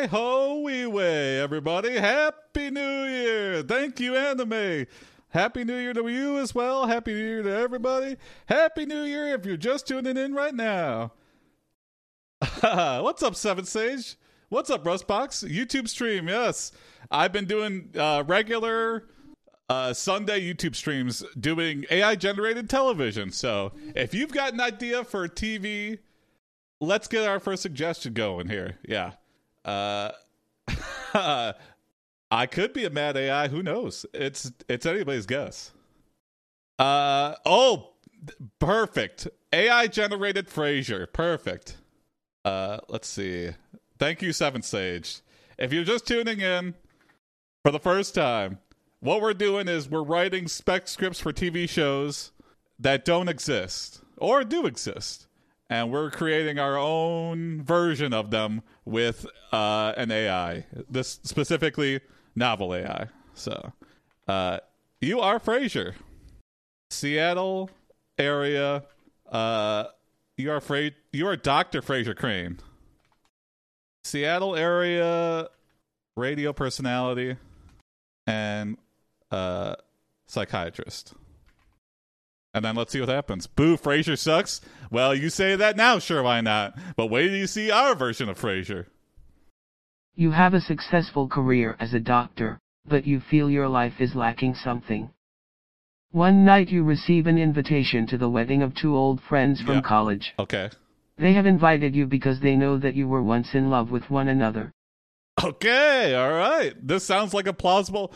Hi ho wee way, everybody. Happy New Year. Thank you, anime. Happy New Year to you as well. Happy New Year to everybody. Happy New Year if you're just tuning in right now. What's up, Seven Sage? What's up, Rustbox? YouTube stream, yes. I've been doing uh, regular uh, Sunday YouTube streams doing AI generated television. So if you've got an idea for TV, let's get our first suggestion going here. Yeah. Uh, I could be a mad AI. Who knows? It's it's anybody's guess. Uh oh, perfect. AI generated Frasier. Perfect. Uh, let's see. Thank you, Seven Sage. If you're just tuning in for the first time, what we're doing is we're writing spec scripts for TV shows that don't exist or do exist and we're creating our own version of them with uh, an AI. This specifically novel AI. So, uh, you are Frasier, Seattle area. Uh, you are Fra- You are Doctor Frasier Crane, Seattle area radio personality, and uh, psychiatrist. And then let's see what happens. Boo, Frasier sucks. Well, you say that now, sure, why not? But wait till you see our version of Frasier. You have a successful career as a doctor, but you feel your life is lacking something. One night you receive an invitation to the wedding of two old friends from Yeah. college. Okay. They have invited you because they know that you were once in love with one another. Okay, all right. This sounds like a plausible.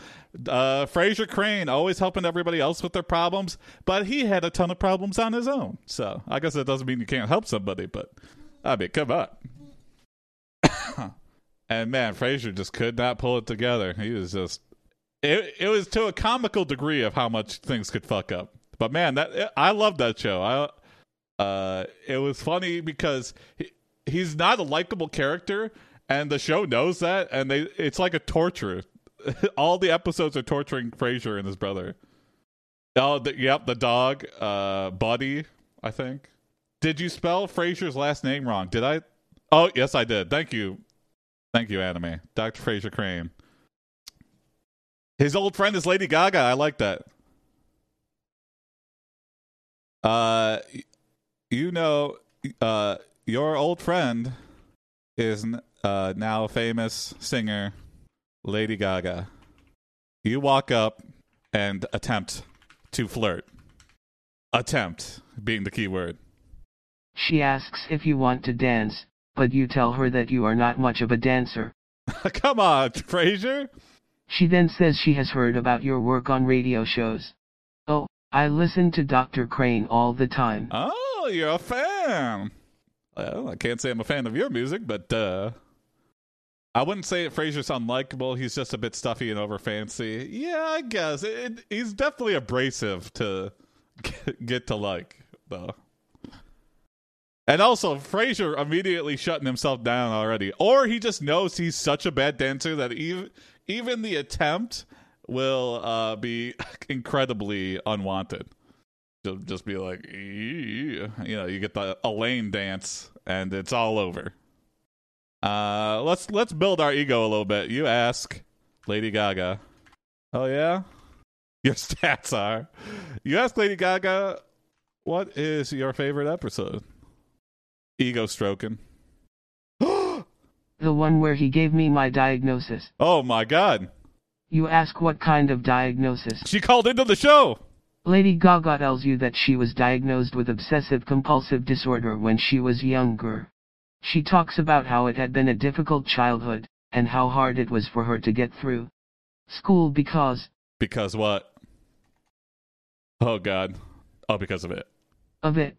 Uh, Frasier Crane always helping everybody else with their problems, but he had a ton of problems on his own. So I guess that doesn't mean you can't help somebody, but I mean, come on. and man, Frasier just could not pull it together. He was just. It it was to a comical degree of how much things could fuck up. But man, that I love that show. I uh, it was funny because he, he's not a likable character, and the show knows that, and they it's like a torture. All the episodes are torturing Frasier and his brother. Oh, the, yep, the dog, uh, Buddy, I think. Did you spell Frasier's last name wrong? Did I? Oh, yes, I did. Thank you, thank you, anime Doctor Frasier Crane. His old friend is Lady Gaga. I like that. Uh, you know, uh, your old friend is uh, now famous singer, Lady Gaga. You walk up and attempt to flirt. Attempt being the key word. She asks if you want to dance, but you tell her that you are not much of a dancer. Come on, Frasier. She then says she has heard about your work on radio shows. Oh, I listen to Dr. Crane all the time. Oh, you're a fan. Well, I can't say I'm a fan of your music, but uh I wouldn't say Frasier's unlikable. He's just a bit stuffy and over fancy. Yeah, I guess it, it- he's definitely abrasive to get, get to like, though. And also, Frasier immediately shutting himself down already, or he just knows he's such a bad dancer that even even the attempt will uh, be incredibly unwanted to just be like, you know, you get the Elaine dance, and it's all over. Uh, let's let's build our ego a little bit. You ask Lady Gaga. Oh yeah, your stats are. You ask Lady Gaga, what is your favorite episode? Ego stroking. The one where he gave me my diagnosis. Oh my God, You ask what kind of diagnosis. she called into the show. Lady Gaga tells you that she was diagnosed with obsessive compulsive disorder when she was younger. She talks about how it had been a difficult childhood, and how hard it was for her to get through school because Because what? Oh God. Oh, because of it. of it.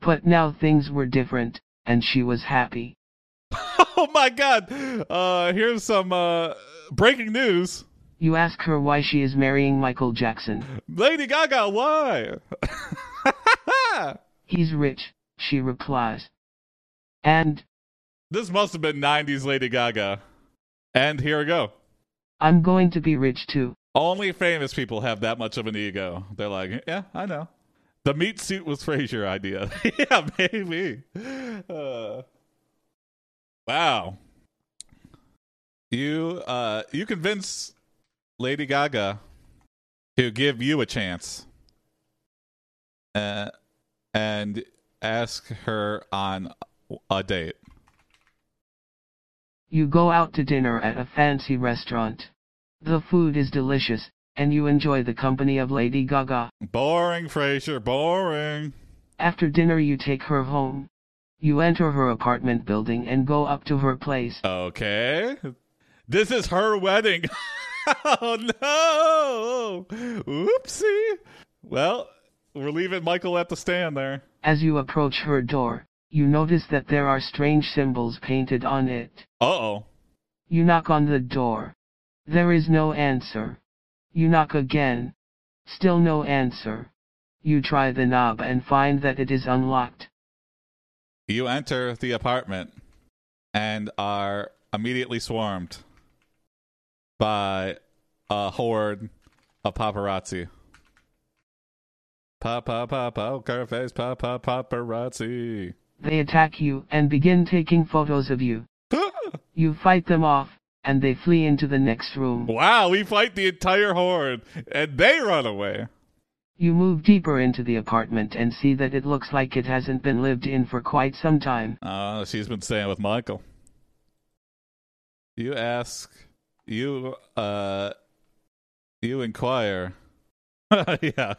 But now things were different, and she was happy. oh my God. Uh, here's some uh breaking news. You ask her why she is marrying Michael Jackson. Lady Gaga, why? He's rich, she replies. And, this must have been 90s Lady Gaga. And here we go. I'm going to be rich too. Only famous people have that much of an ego. They're like, yeah, I know. The meat suit was Frasier idea. yeah, maybe. Uh, wow. You uh you convince Lady Gaga to give you a chance. Uh, and ask her on a date. You go out to dinner at a fancy restaurant. The food is delicious, and you enjoy the company of Lady Gaga. Boring, Frasier, boring. After dinner you take her home. You enter her apartment building and go up to her place. Okay. This is her wedding. oh no! Oopsie. Well, we're leaving Michael at the stand there. As you approach her door, you notice that there are strange symbols painted on it. Uh oh. You knock on the door. There is no answer. You knock again. Still no answer. You try the knob and find that it is unlocked. You enter the apartment and are immediately swarmed by a horde of paparazzi. Pa pa pa poker face pa pa paparazzi. They attack you and begin taking photos of you. You fight them off, and they flee into the next room. wow, we fight the entire horde and they run away. You move deeper into the apartment and see that it looks like it hasn't been lived in for quite some time. Oh, she's been staying with Michael. You ask, you uh, you inquire. yeah,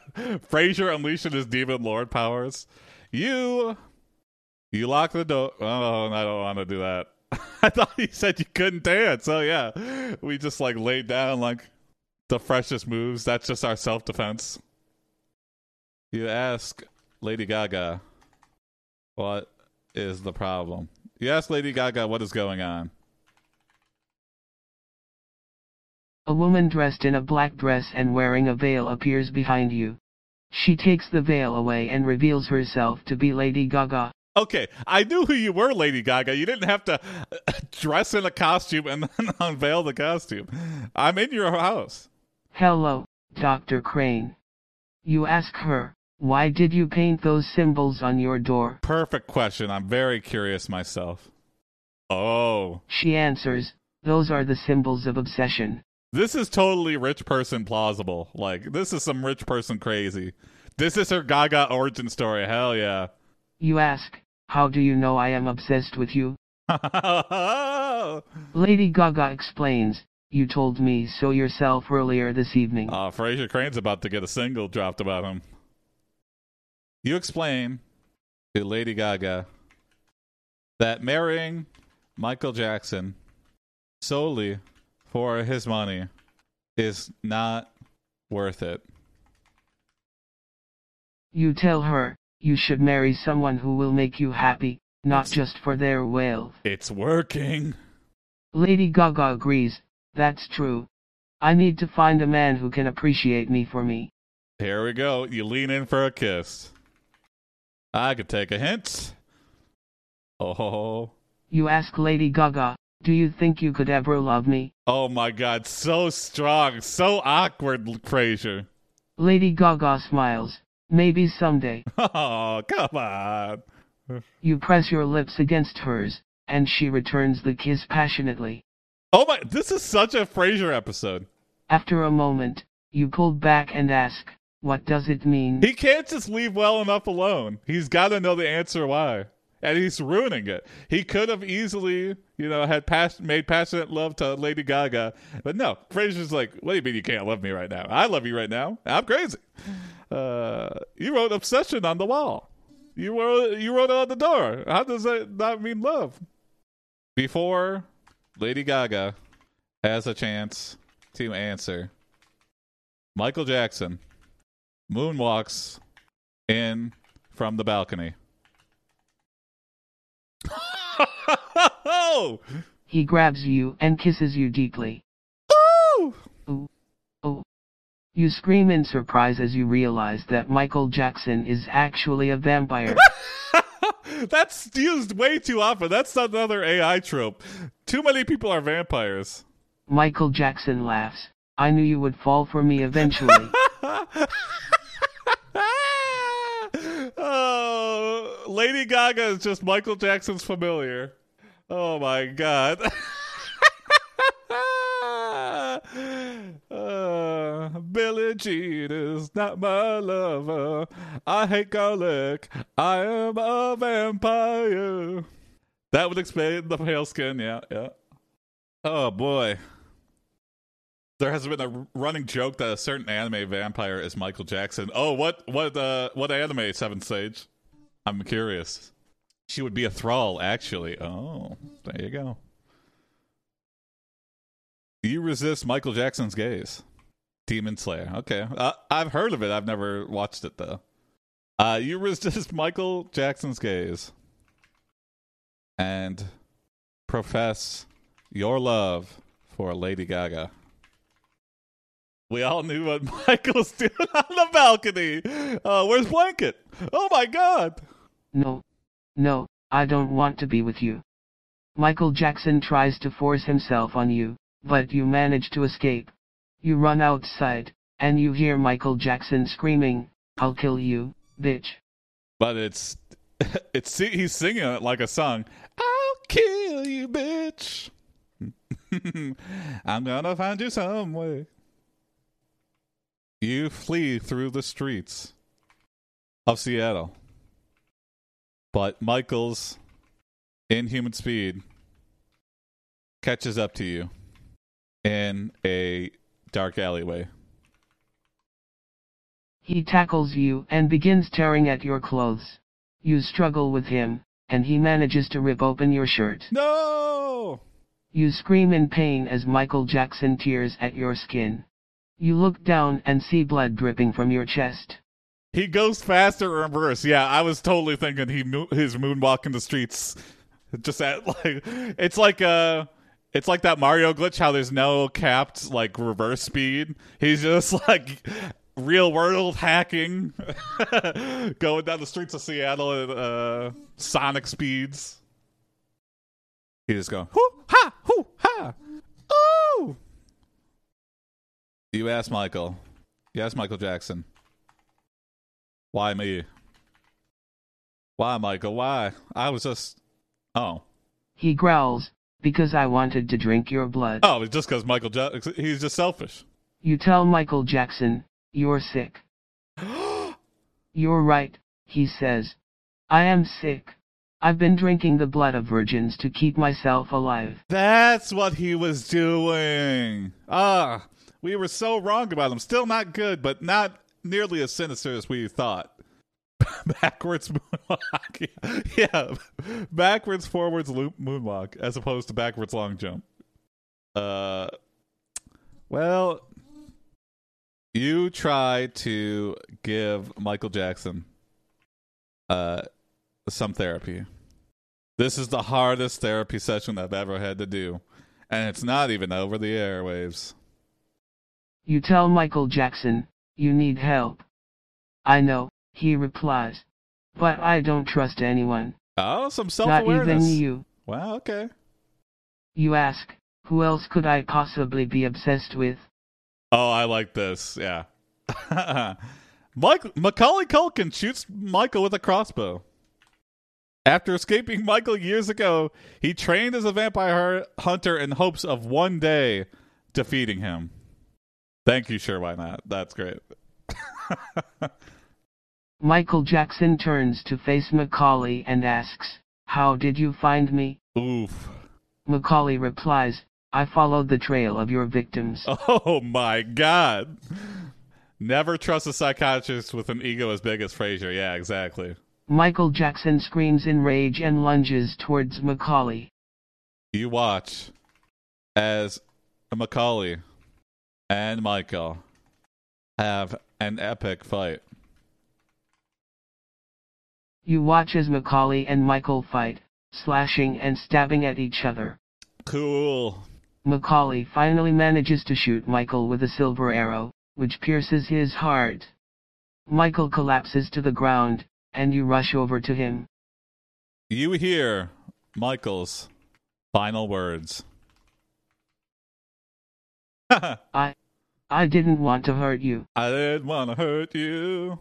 Frasier unleashing his demon lord powers. You, you lock the door. Oh, I don't want to do that. I thought you said you couldn't dance. Oh yeah, we just like laid down like the freshest moves. That's just our self defense. You ask Lady Gaga, what is the problem? You ask Lady Gaga what is going on. A woman dressed in a black dress and wearing a veil appears behind you. She takes the veil away and reveals herself to be Lady Gaga. Okay, I knew who you were, Lady Gaga. You didn't have to uh, dress in a costume and then unveil the costume. I'm in your house. Hello, Dr. Crane. You ask her, why did you paint those symbols on your door? Perfect question. I'm very curious myself. Oh, She answers, those are the symbols of obsession. this is totally rich person plausible. Like, this is some rich person crazy. This is her Gaga origin story. Hell yeah. You ask, how do you know I am obsessed with you? Lady Gaga explains, you told me so yourself earlier this evening. Uh, Frasier Crane's about to get a single dropped about him. You explain to Lady Gaga that marrying Michael Jackson solely for his money is not worth it. You tell her, you should marry someone who will make you happy, not just for their wealth. It's working. Lady Gaga agrees, that's true. I need to find a man who can appreciate me for me. Here we go. You lean in for a kiss. I could take a hint. Oh, You ask Lady Gaga, do you think you could ever love me? oh my God! So strong, so awkward, Frasier. Lady Gaga smiles, maybe someday. Oh, come on. You press your lips against hers, and she returns the kiss passionately. Oh my! This is such a Frasier episode. After a moment, you pull back and ask, what does it mean? He can't just leave well enough alone. He's got to know the answer why, and he's ruining it. He could have easily, you know, had pass- made passionate love to Lady Gaga, but no. Frasier's like, "What do you mean you can't love me right now? I love you right now. I'm crazy." Uh, you wrote obsession on the wall. You wrote you wrote it on the door. How does that not mean love? Before Lady Gaga has a chance to answer, Michael Jackson moonwalks in from the balcony. He grabs you and kisses you deeply. Ooh, oh. You scream in surprise as you realize that Michael Jackson is actually a vampire. That's used way too often. That's another AI trope. Too many people are vampires. Michael Jackson laughs. I knew you would fall for me eventually. oh, Lady Gaga is just Michael Jackson's familiar. Oh my god. uh, Billie Jean is not my lover. I hate garlic. I am a vampire. That would explain the pale skin. Yeah, yeah. Oh boy. There has been a running joke that a certain anime vampire is Michael Jackson. Oh, what what uh what anime, Seven Sage? I'm curious. She would be a thrall, actually. Oh, there you go. You resist Michael Jackson's gaze. Demon Slayer. Okay. Uh, I've heard of it. I've never watched it, though. Uh, you resist Michael Jackson's gaze and profess your love for Lady Gaga. We all knew what Michael's doing on the balcony. Uh, where's Blanket? Oh my god. No. No, I don't want to be with you. Michael Jackson tries to force himself on you, but you manage to escape. You run outside, and you hear Michael Jackson screaming, I'll kill you, bitch. But it's it's he's singing it like a song. I'll kill you, bitch. I'm gonna find you some way. You flee through the streets of Seattle. But Michael's inhuman speed catches up to you in a dark alleyway. He tackles you and begins tearing at your clothes. You struggle with him, and he manages to rip open your shirt. No! You scream in pain as Michael Jackson tears at your skin. You look down and see blood dripping from your chest. He goes faster in reverse. Yeah, I was totally thinking he mo- his moonwalk in the streets. Just at like it's like uh it's like that Mario glitch how there's no capped like reverse speed. He's just like real world hacking going down the streets of Seattle at uh sonic speeds. He just going hoo ha hoo ha ooh. You ask Michael. You ask Michael Jackson. Why me? Why, Michael? Why? I was just. Oh. He growls, because I wanted to drink your blood. Oh, it's just because Michael Jackson. He's just selfish. You tell Michael Jackson, you're sick. You're right, he says. I am sick. I've been drinking the blood of virgins to keep myself alive. That's what he was doing. Ah, we were so wrong about him. Still not good, but not nearly as sinister as we thought. backwards moonwalk. Yeah. Backwards, forwards, loop moonwalk, as opposed to backwards long jump. Uh, well, you try to give Michael Jackson uh some therapy. This is the hardest therapy session I've ever had to do, and it's not even over the airwaves. You tell Michael Jackson, you need help. I know, he replies. But I don't trust anyone. Oh, some self Not even you. Wow, okay. You ask, who else could I possibly be obsessed with? Oh, I like this. Yeah. Mike Macaulay Culkin shoots Michael with a crossbow. After escaping Michael years ago, he trained as a vampire hunter in hopes of one day defeating him. Thank you, sure, why not? That's great. Michael Jackson turns to face Macaulay and asks, How did you find me? Oof. Macaulay replies, I followed the trail of your victims. Oh my god. Never trust a psychiatrist with an ego as big as Frasier. Yeah, exactly. Michael Jackson screams in rage and lunges towards Macaulay. You watch as Macaulay and Michael have an epic fight. You watch as Macaulay and Michael fight, slashing and stabbing at each other. Cool. Macaulay finally manages to shoot Michael with a silver arrow, which pierces his heart. Michael collapses to the ground, and you rush over to him. You hear Michael's final words. I. I didn't want to hurt you. I didn't want to hurt you.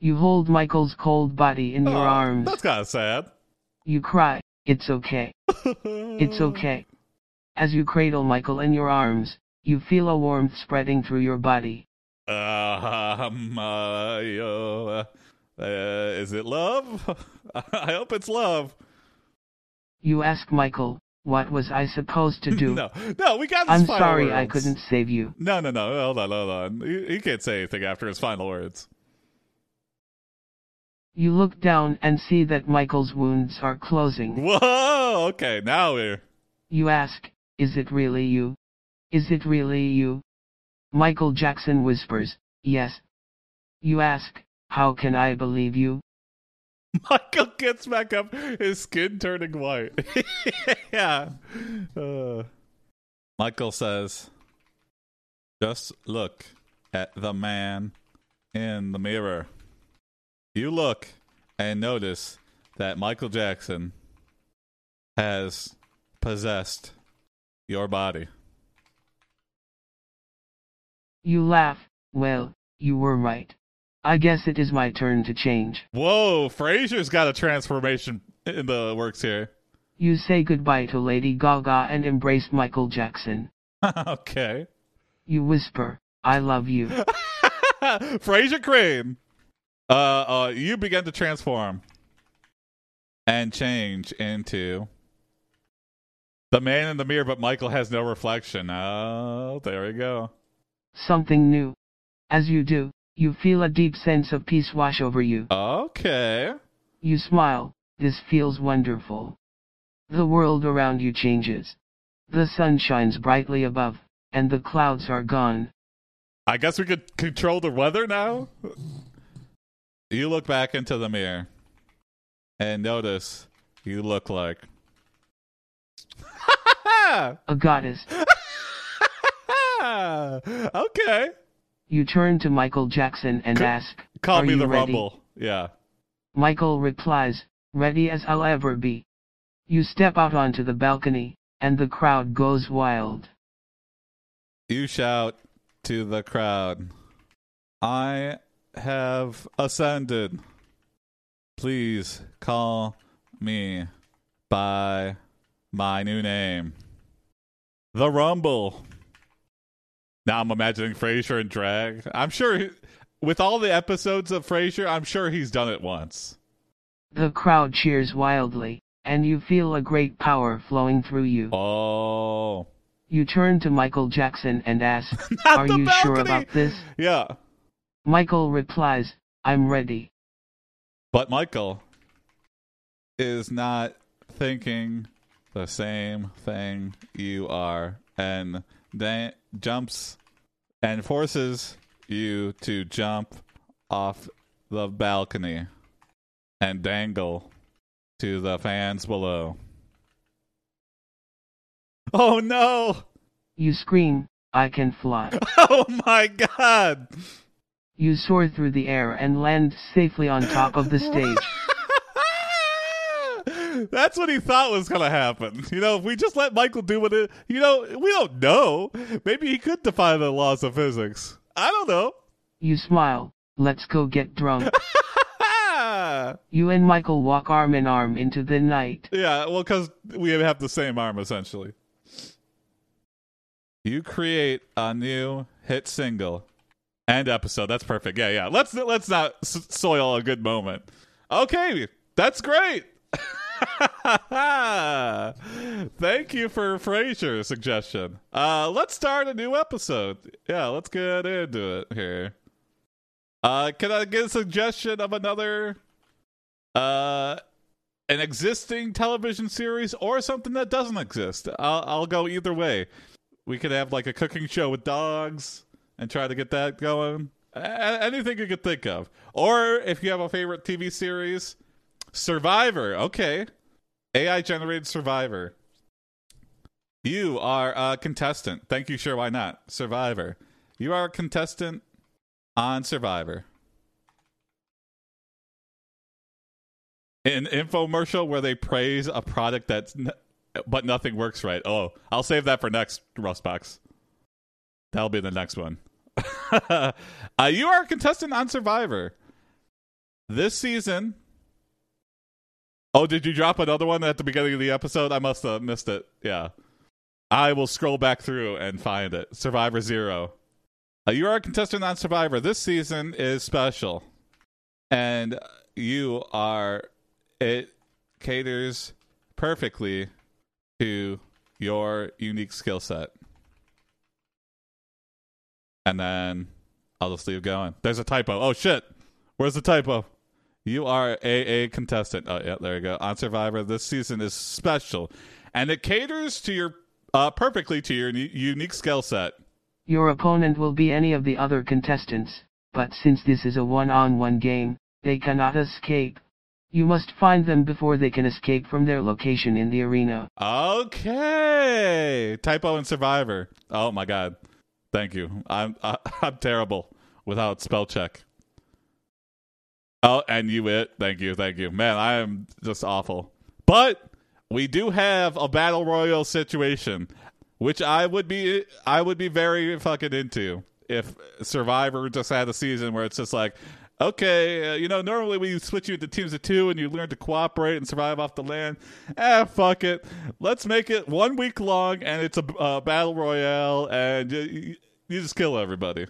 You hold Michael's cold body in your Oh, arms. That's kind of sad. You cry, It's okay. It's okay. As you cradle Michael in your arms, You feel a warmth spreading through your body. Um, uh, yo, uh, is it love? I hope it's love. You ask Michael, what was I supposed to do? No, no, we got I'm sorry I couldn't save you. No, no, no. Hold on, hold on. He, he can't say anything after his final words. You look down and see that Michael's wounds are closing. Whoa, okay, now we're. You ask, is it really you? Is it really you? Michael Jackson whispers, yes. You ask, how can I believe you? Michael gets back up, his skin turning white. yeah. Uh, Michael says, Just look at the man in the mirror. You look and notice that Michael Jackson has possessed your body. You laugh, well, you were right. I guess it is my turn to change. Whoa, Frasier's got a transformation in the works here. You say goodbye to Lady Gaga and embrace Michael Jackson. okay. You whisper, I love you. Frasier Crane. Uh, uh, you begin to transform and change into the man in the mirror, but Michael has no reflection. Oh, there we go. Something new. As you do, you feel a deep sense of peace wash over you. Okay. You smile, this feels wonderful. The world around you changes. The sun shines brightly above, and the clouds are gone. I guess we could control the weather now. You look back into the mirror and notice you look like. A goddess. okay. You turn to Michael Jackson and C- ask, Call Are me you the ready? Rumble. Yeah. Michael replies, Ready as I'll ever be. You step out onto the balcony, and the crowd goes wild. You shout to the crowd, I have ascended. Please call me by my new name. The Rumble. Now I'm imagining Frasier in drag. I'm sure he- with all the episodes of Frasier, I'm sure he's done it once. The crowd cheers wildly, and you feel a great power flowing through you. Oh. You turn to Michael Jackson and ask, Are you sure about this? Yeah. Michael replies, I'm ready. But Michael is not thinking the same thing you are and then jumps and forces you to jump off the balcony and dangle to the fans below. Oh no! You scream, I can fly. Oh my god! You soar through the air and land safely on top of the stage. That's what he thought was going to happen. You know, if we just let Michael do what it, you know, we don't know. Maybe he could defy the laws of physics. I don't know. You smile, let's go get drunk. You and Michael walk arm in arm into the night. yeah, well, because we have the same arm essentially. You create a new hit single and episode. That's perfect. Yeah, yeah. Let's let's not soil a good moment. Okay, that's great. Thank you for Frasier's suggestion. Uh, let's start a new episode. Yeah, let's get into it here. Uh, can I get a suggestion of another, uh, an existing television series or something that doesn't exist? I'll I'll go either way. We could have like a cooking show with dogs and try to get that going. A- anything you could think of, or if you have a favorite TV series, Survivor. Okay, AI generated Survivor. You are a contestant. Thank you. Sure, why not? Survivor. You are a contestant on Survivor. An infomercial where they praise a product that's, n- but nothing works right. Oh, I'll save that for next Rustbox. That'll be the next one. uh, you are a contestant on Survivor. This season. Oh, did you drop another one at the beginning of the episode? I must have missed it. Yeah. I will scroll back through and find it. Survivor Zero. Uh, you are a contestant on Survivor. This season is special, and you are. It caters perfectly to your unique skill set. And then I'll just leave going. There's a typo. Oh shit! Where's the typo? You are a a contestant. Oh yeah, there you go. On Survivor, this season is special, and it caters to your uh, perfectly to your u- unique skill set. Your opponent will be any of the other contestants, but since this is a one-on-one game, they cannot escape. You must find them before they can escape from their location in the arena. Okay, typo in Survivor. Oh my god, thank you. I'm I, I'm terrible without spell check. Oh, and you it. Thank you, thank you, man. I am just awful. But we do have a battle royal situation, which I would be I would be very fucking into if Survivor just had a season where it's just like, okay, uh, you know, normally we switch you into teams of two and you learn to cooperate and survive off the land. Ah, fuck it. Let's make it one week long and it's a uh, battle royale and you, you just kill everybody.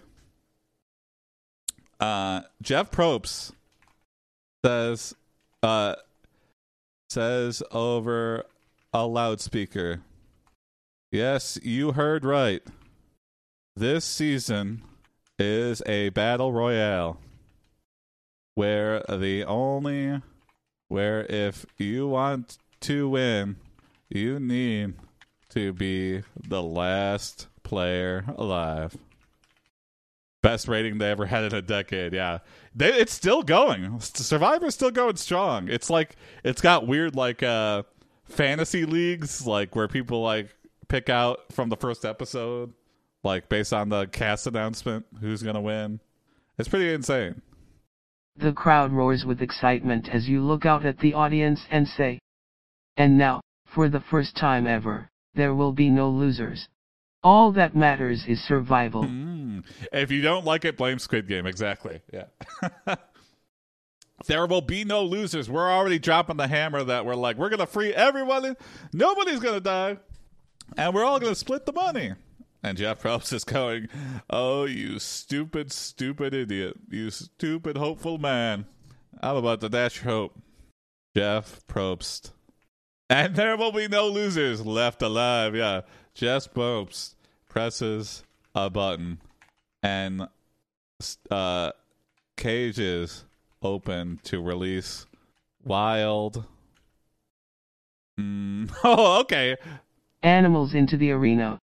Uh, Jeff Probst says, uh, says over a loudspeaker. Yes, you heard right. This season is a battle royale where the only where if you want to win, you need to be the last player alive. Best rating they ever had in a decade. Yeah, they, it's still going. Survivor's still going strong. It's like it's got weird like uh fantasy leagues, like where people like pick out from the first episode, like based on the cast announcement, who's gonna win. It's pretty insane. The crowd roars with excitement as you look out at the audience and say, And now, for the first time ever, there will be no losers. All that matters is survival. Mm. If you don't like it, blame Squid Game. Exactly. Yeah. there will be no losers. We're already dropping the hammer that we're like, we're going to free everyone. Nobody's going to die. And we're all going to split the money. And Jeff Probst is going, Oh, you stupid, stupid idiot. You stupid, hopeful man. I'm about to dash your hope. Jeff Probst. And there will be no losers left alive. Yeah. Jeff Probst presses a button and uh, cages open to release wild. Mm. Oh, okay. Animals into the arena.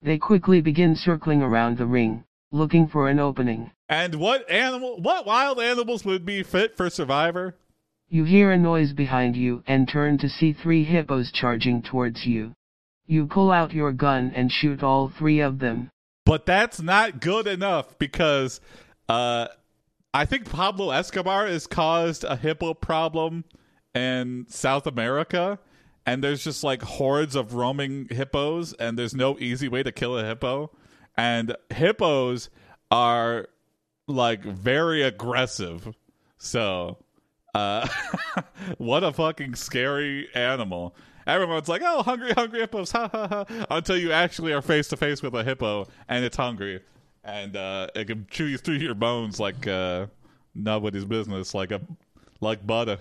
They quickly begin circling around the ring, looking for an opening. And what animal, what wild animals would be fit for Survivor? You hear a noise behind you and turn to see three hippos charging towards you. You pull out your gun and shoot all three of them. But that's not good enough because uh, I think Pablo Escobar has caused a hippo problem in South America. And there's just like hordes of roaming hippos, and there's no easy way to kill a hippo. And hippos are like very aggressive. So, uh, what a fucking scary animal everyone's like, "Oh, hungry, hungry hippos!" Ha ha ha! Until you actually are face to face with a hippo and it's hungry, and uh, it can chew you through your bones like uh, nobody's business, like a like butter.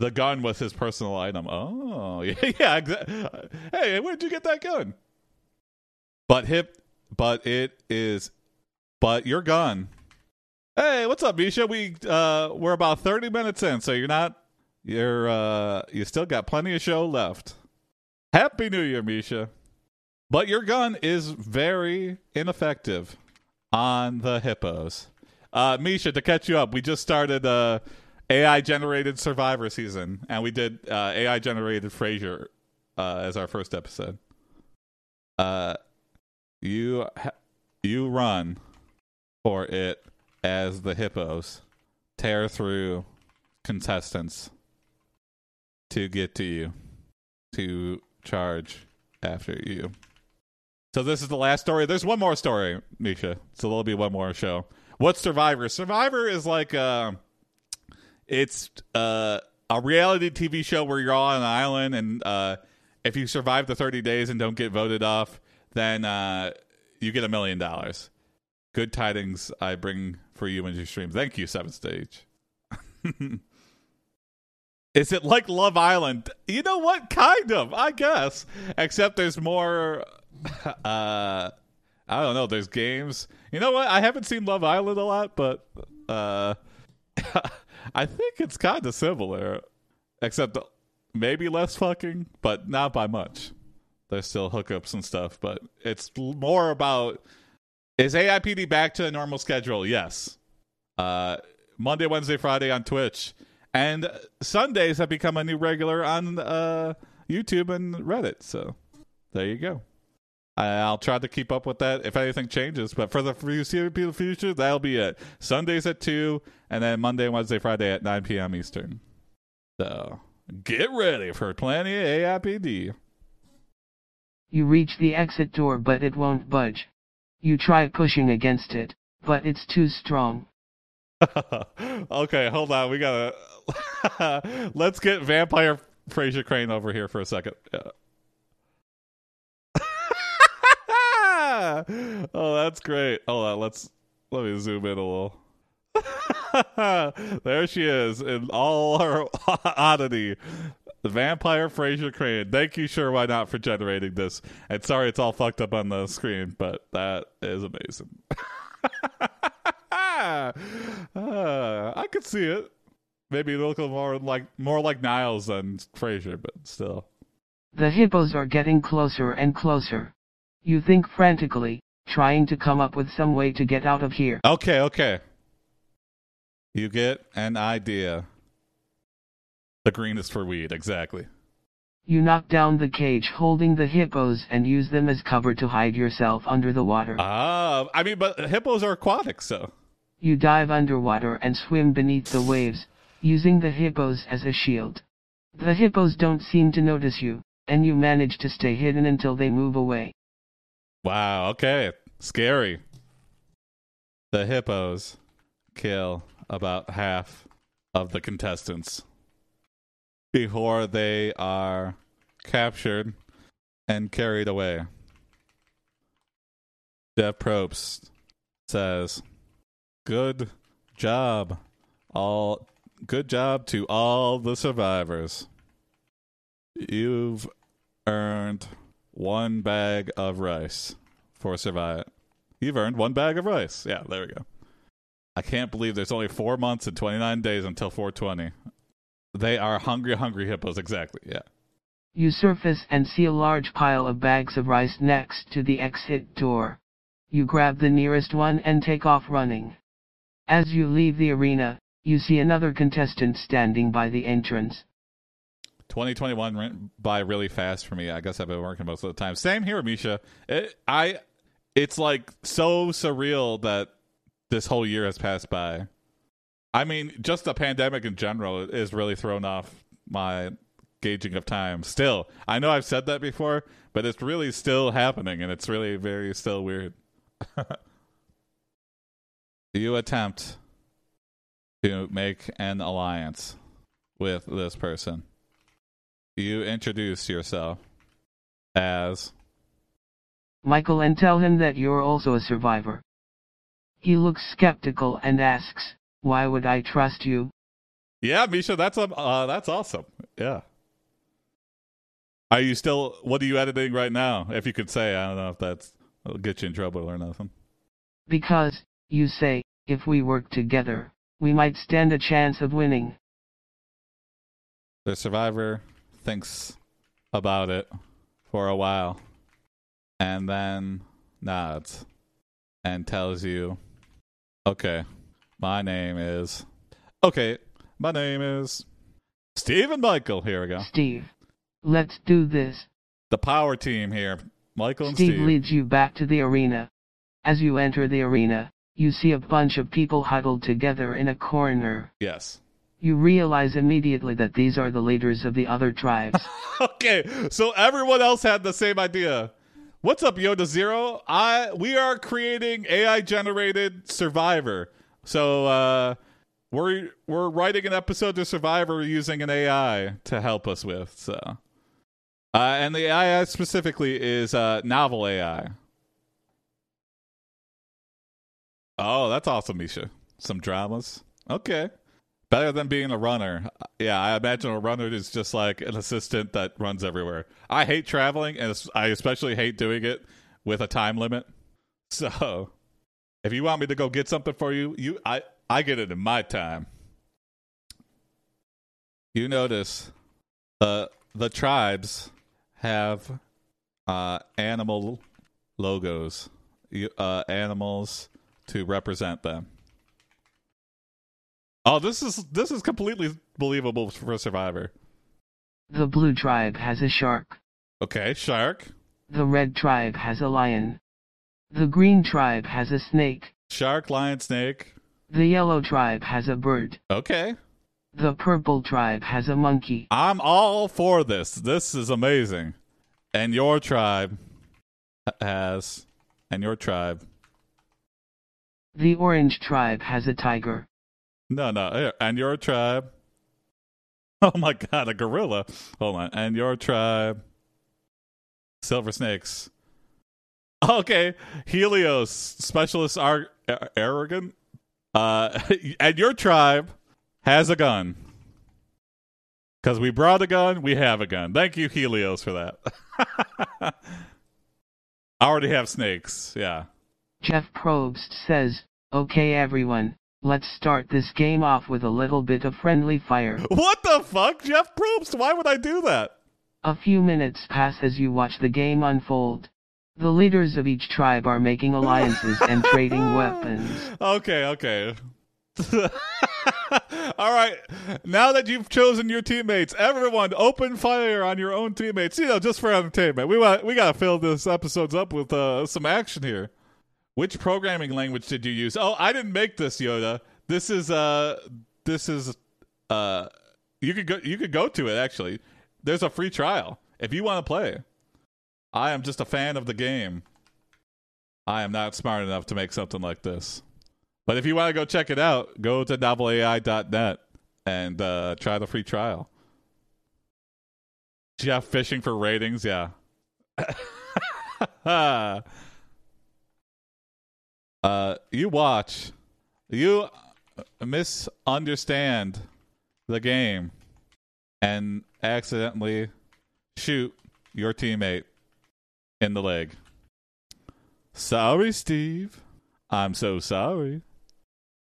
The gun was his personal item. Oh, yeah, yeah. Hey, where'd you get that gun? But hip, but it is, but your gun. Hey, what's up, Misha? We uh, we're about thirty minutes in, so you're not you're uh you still got plenty of show left. Happy New Year, Misha. But your gun is very ineffective on the hippos. Uh Misha, to catch you up, we just started uh AI generated Survivor season, and we did uh, AI generated Frasier uh, as our first episode. Uh, you you run for it as the hippos tear through contestants to get to you to charge after you. So this is the last story. There's one more story, Misha. So there'll be one more show. What's Survivor? Survivor is like uh it's uh a reality TV show where you're all on an island and uh if you survive the 30 days and don't get voted off, then uh, you get a million dollars. Good tidings I bring for you in your stream. Thank you, Seventh Stage. Is it like Love Island? You know what? Kind of, I guess. Except there's more. Uh, I don't know. There's games. You know what? I haven't seen Love Island a lot, but uh, I think it's kind of similar, except maybe less fucking, but not by much. There's still hookups and stuff, but it's more about is AIPD back to a normal schedule? Yes. Uh, Monday, Wednesday, Friday on Twitch, and Sundays have become a new regular on uh, YouTube and Reddit. So there you go. I'll try to keep up with that if anything changes. But for the foreseeable future, that'll be it. Sundays at 2, and then Monday, Wednesday, Friday at 9 p.m. Eastern. So get ready for plenty of AIPD. You reach the exit door but it won't budge. You try pushing against it, but it's too strong. okay, hold on. We gotta. Let's get Vampire Frasier Crane over here for a second. Yeah. oh, that's great. Hold on, let's let me zoom in a little. there she is in all her oddity. The vampire Frasier Crane. Thank you, sure why not, for generating this. And sorry it's all fucked up on the screen, but that is amazing. uh, I could see it. Maybe look more like more like Niles than Frasier, but still. The hippos are getting closer and closer. You think frantically, trying to come up with some way to get out of here. Okay, okay. You get an idea. The green is for weed, exactly. You knock down the cage holding the hippos and use them as cover to hide yourself under the water. Ah, I mean, but hippos are aquatic, so. You dive underwater and swim beneath the waves, using the hippos as a shield. The hippos don't seem to notice you, and you manage to stay hidden until they move away. Wow, okay. Scary. The hippos kill about half of the contestants before they are captured and carried away. Jeff Probst says, "Good job, all. Good job to all the survivors. You've earned one bag of rice for survive. You've earned one bag of rice. Yeah, there we go. I can't believe there's only four months and 29 days until 420. They are hungry, hungry hippos. Exactly. Yeah. You surface and see a large pile of bags of rice next to the exit door. You grab the nearest one and take off running. As you leave the arena, you see another contestant standing by the entrance. 2021 went by really fast for me. I guess I've been working most of the time. Same here, Misha. It, I, it's like so surreal that this whole year has passed by. I mean, just the pandemic in general is really thrown off my gauging of time. Still, I know I've said that before, but it's really still happening, and it's really very still weird. you attempt to make an alliance with this person you introduce yourself as Michael and tell him that you're also a survivor. He looks skeptical and asks, Why would I trust you? Yeah, Misha, that's um, uh, that's awesome. Yeah. Are you still? What are you editing right now? If you could say, I don't know if that's will get you in trouble or nothing. Because you say, if we work together, we might stand a chance of winning. The survivor thinks about it for a while and then nods and tells you, okay, my name is. Okay, my name is Steve and Michael. Here we go. Steve, let's do this. The power team here. Michael and Steve Steve. leads you back to the arena. As you enter the arena, you see a bunch of people huddled together in a corner. Yes. You realize immediately that these are the leaders of the other tribes. okay, so everyone else had the same idea. What's up, Yoda Zero? I we are creating AI generated Survivor. So uh we're we're writing an episode to Survivor using an AI to help us with. So Uh, and the AI specifically is uh, novel AI. Oh, that's awesome, Misha. Some dramas. Okay. Better than being a runner. Yeah, I imagine a runner is just like an assistant that runs everywhere. I hate traveling, and I especially hate doing it with a time limit. So, if you want me to go get something for you, you I I get it in my time. You notice uh, the tribes have uh, animal logos, uh, animals to represent them. Oh, this is this is completely believable for a Survivor. The blue tribe has a shark. Okay, shark. The red tribe has a lion. The green tribe has a snake. Shark, lion, snake. The yellow tribe has a bird. Okay. The purple tribe has a monkey. I'm all for this. This is amazing. And your tribe has and your tribe. The orange tribe has a tiger. No, no. And your tribe. Oh my god, a gorilla. Hold on. And your tribe. Silver snakes. Okay. Helios, specialist Ar- arrogant. Uh, and your tribe has a gun. Because we brought a gun, we have a gun. Thank you, Helios, for that. I already have snakes. Yeah. Jeff Probst says, Okay, everyone, Let's start this game off with a little bit of friendly fire. What the fuck, Jeff Probst? Why would I do that? A few minutes pass as you watch the game unfold. The leaders of each tribe are making alliances and trading weapons. Okay, okay. All right. Now that you've chosen your teammates, everyone open fire on your own teammates. You know, just for entertainment. We want we got to fill this episodes up with uh, some action here. Which programming language did you use? Oh, I didn't make this, Yoda. This is uh this is uh you could go you could go to it actually. There's a free trial if you want to play. I am just a fan of the game. I am not smart enough to make something like this. But if you want to go check it out, go to novelai.net and uh, try the free trial. Jeff fishing for ratings, yeah. uh, you watch, you misunderstand the game and accidentally shoot your teammate in the leg. Sorry, Steve. I'm so sorry.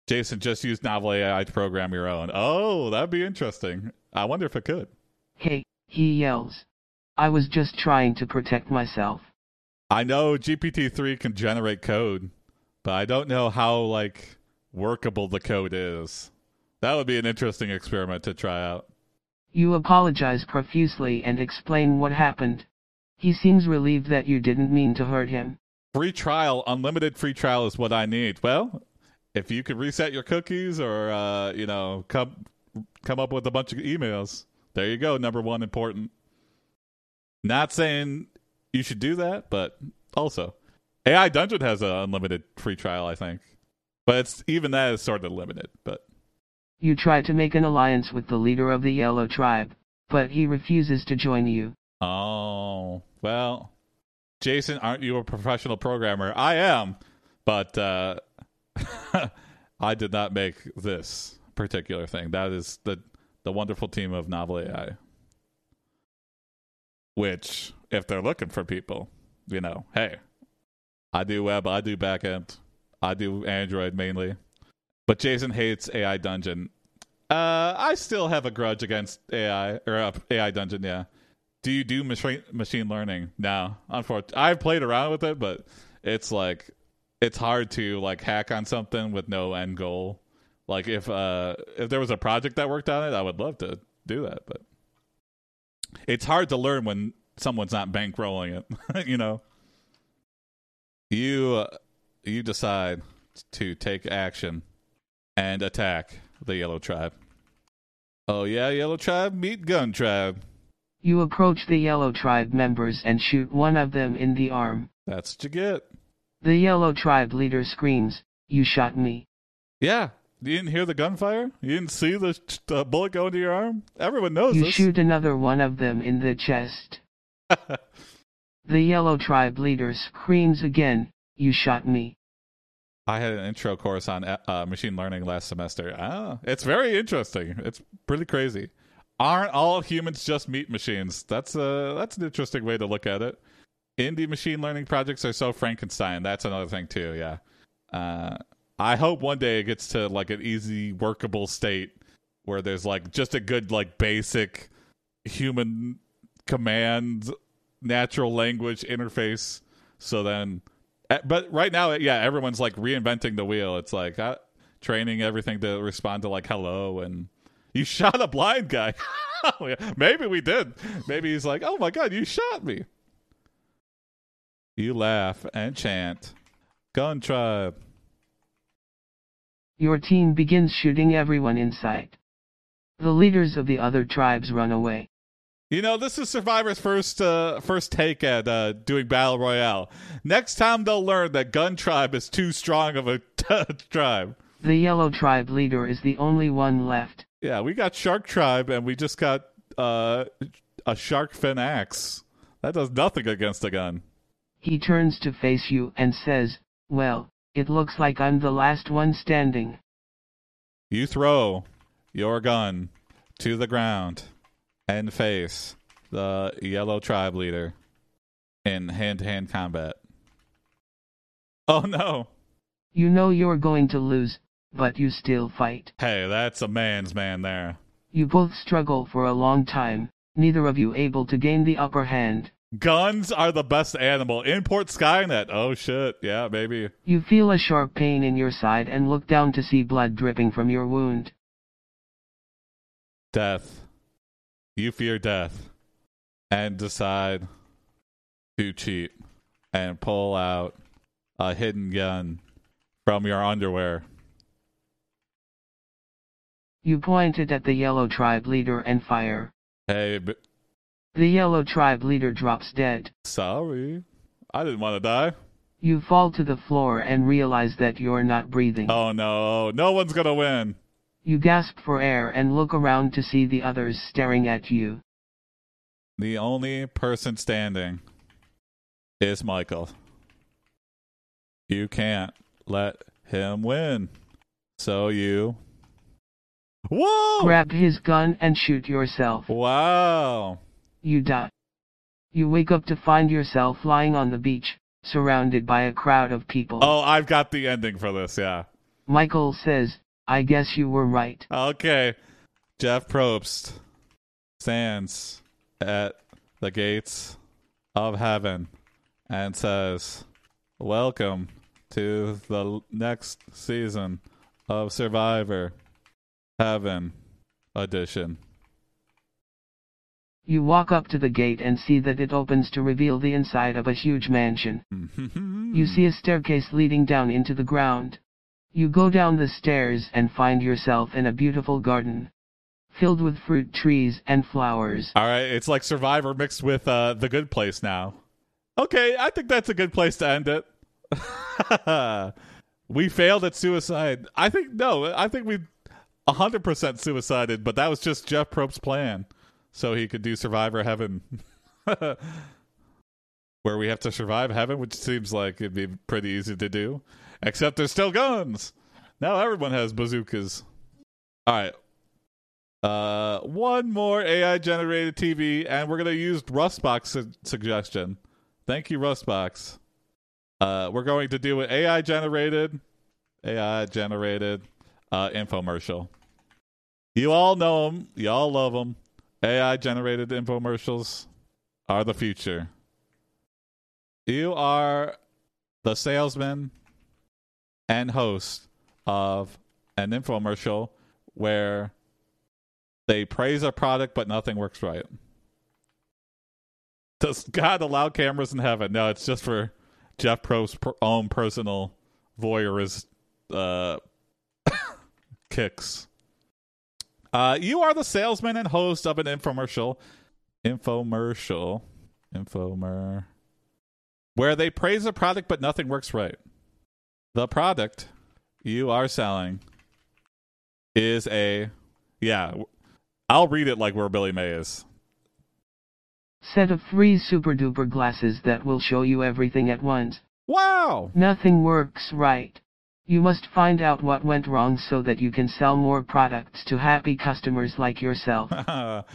Jason just used Novel AI to program your own. Oh, that'd be interesting. I wonder if it could. Hey, he yells. I was just trying to protect myself. I know GPT-3 can generate code, but I don't know how like workable the code is. That would be an interesting experiment to try out. You apologize profusely and explain what happened. He seems relieved that you didn't mean to hurt him. Free trial, unlimited free trial is what I need. Well, if you could reset your cookies or uh, you know, come come up with a bunch of emails, there you go, number one important. Not saying you should do that, but also AI Dungeon has an unlimited free trial, I think. But it's even that is sort of limited, but You try to make an alliance with the leader of the Yellow Tribe, but he refuses to join you. Oh, well, Jason, aren't you a professional programmer? I am, but uh, I did not make this particular thing. That is the the wonderful team of Novel AI. Which, if they're looking for people, you know, hey, I do web, I do backend, I do Android mainly. But Jason hates AI Dungeon. Uh, I still have a grudge against AI or uh, AI Dungeon. Yeah. Do you do machine machine learning? No, unfortunately, I've played around with it, but it's like it's hard to like hack on something with no end goal. Like if uh if there was a project that worked on it, I would love to do that, but it's hard to learn when someone's not bankrolling it. you know, you uh, you decide to take action and attack the yellow tribe. Oh yeah, yellow tribe, meet gun tribe. You approach the Yellow Tribe members and shoot one of them in the arm. That's what you get. The Yellow Tribe leader screams, You shot me. Yeah. You didn't hear the gunfire? You didn't see the, the bullet go into your arm? Everyone knows You this. shoot another one of them in the chest. The yellow tribe leader screams again, You shot me. I had an intro course on uh, machine learning last semester. Ah, it's very interesting. It's pretty crazy. Aren't all humans just meat machines? That's a that's an interesting way to look at it. Indie machine learning projects are so Frankenstein. That's another thing too. Yeah. Uh, I hope one day it gets to like an easy workable state where there's like just a good like basic human command natural language interface. So then uh, but right now, yeah, everyone's like reinventing the wheel. It's like uh, training everything to respond to like hello and you shot a blind guy. Maybe we did. Maybe he's like, oh my god, you shot me. You laugh and chant, Gun Tribe. Your team begins shooting everyone in sight. The leaders of the other tribes run away. You know, this is Survivor's first uh, first take at uh, doing battle royale. Next time they'll learn that Gun Tribe is too strong of a t- tribe. The Yellow Tribe leader is the only one left. Yeah, we got Shark Tribe, and we just got uh, a shark fin axe. That does nothing against a gun. He turns to face you and says, "Well, it looks like I'm the last one standing." You throw your gun to the ground and face the yellow tribe leader in hand to hand combat. Oh no. You know you're going to lose, but you still fight. Hey, that's a man's man there. You both struggle for a long time, neither of you able to gain the upper hand. Guns are the best animal. Import Skynet. Oh shit. Yeah, maybe. You feel a sharp pain in your side and look down to see blood dripping from your wound. Death you fear death and decide to cheat and pull out a hidden gun from your underwear. You pointed at the yellow tribe leader and fire. Hey, b- the yellow tribe leader drops dead. Sorry. I didn't want to die. You fall to the floor and realize that you're not breathing. Oh no, no one's gonna win. You gasp for air and look around to see the others staring at you. The only person standing is Michael. You can't let him win. So you. Whoa! Grab his gun and shoot yourself. Wow. You die. You wake up to find yourself lying on the beach, surrounded by a crowd of people. Oh, I've got the ending for this, yeah. Michael says, I guess you were right. Okay. Jeff Probst stands at the gates of heaven and says, Welcome to the next season of Survivor Heaven Edition. You walk up to the gate and see that it opens to reveal the inside of a huge mansion. you see a staircase leading down into the ground. You go down the stairs and find yourself in a beautiful garden. Filled with fruit trees and flowers. All right, it's like Survivor mixed with uh, The Good Place now. Okay, I think that's a good place to end it. we failed at suicide. I think, no, I think we 100% suicided, but that was just Jeff Probst's plan. So he could do Survivor Heaven. Where we have to survive heaven, which seems like it'd be pretty easy to do. Except there's still guns. Now everyone has bazookas. All right. Uh, one more AI generated TV, and we're gonna use Rustbox su- suggestion. Thank you, Rustbox. Uh, we're going to do an AI generated, AI generated uh, infomercial. You all know them. You all love them. AI generated infomercials are the future. You are the salesman and host of an infomercial where they praise a product but nothing works right. Does God allow cameras in heaven? No, it's just for Jeff Probst's own personal voyeurist uh, kicks. Uh, you are the salesman and host of an infomercial. Infomercial. Infomer. Where they praise a product but nothing works right the product you are selling is a yeah i'll read it like where billy mays Set of free super duper glasses that will show you everything at once. Wow! Nothing works right. You must find out what went wrong so that you can sell more products to happy customers like yourself.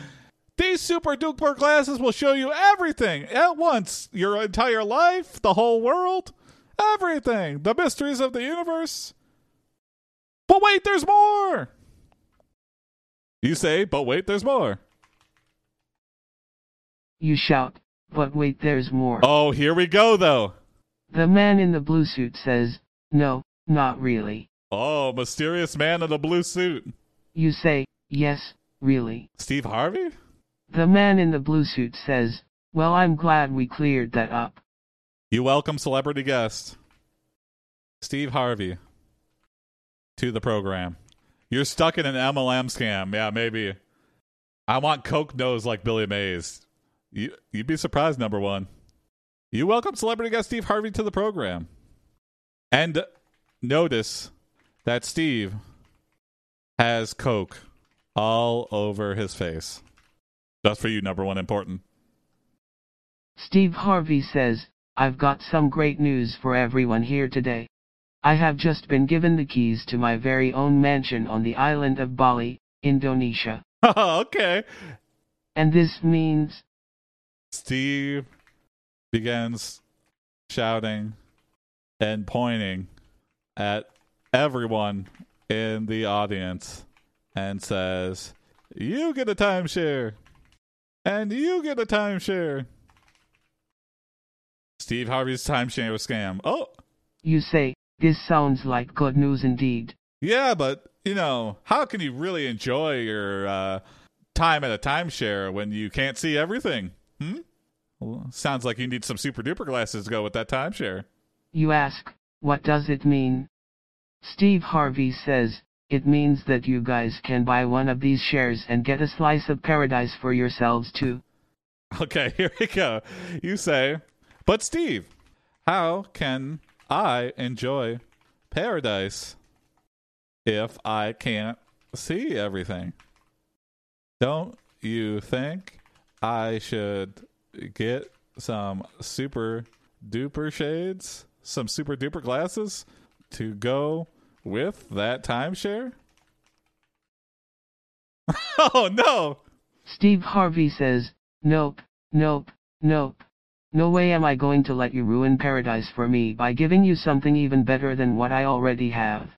These super duper glasses will show you everything at once your entire life, the whole world, everything, the mysteries of the universe. But wait, there's more! You say, but wait, there's more. You shout, but wait, there's more. Oh, here we go, though. The man in the blue suit says, No, not really. Oh, mysterious man in the blue suit. You say, Yes, really. Steve Harvey? The man in the blue suit says, Well, I'm glad we cleared that up. You welcome celebrity guest, Steve Harvey, to the program. You're stuck in an MLM scam. Yeah, maybe. I want Coke nose like Billy Mays. You, you'd be surprised, number one. You welcome celebrity guest Steve Harvey to the program. And notice that Steve has Coke all over his face. Just for you, number one important. Steve Harvey says, I've got some great news for everyone here today. I have just been given the keys to my very own mansion on the island of Bali, Indonesia. okay. And this means Steve begins shouting and pointing at everyone in the audience and says, You get a timeshare. And you get a timeshare. Steve Harvey's timeshare scam. Oh, you say, this sounds like good news indeed. yeah, but, you know, how can you really enjoy your uh, time at a timeshare when you can't see everything? Hmm? Well, sounds like you need some super duper glasses to go with that timeshare. You ask, what does it mean? Steve Harvey says, it means that you guys can buy one of these shares and get a slice of paradise for yourselves too. Okay, here we go. You say, but Steve, how can I enjoy paradise if I can't see everything? Don't you think I should get some super duper shades, some super duper glasses to go with that timeshare? oh no! Steve Harvey says, nope, nope, nope. No way am I going to let you ruin paradise for me by giving you something even better than what I already have.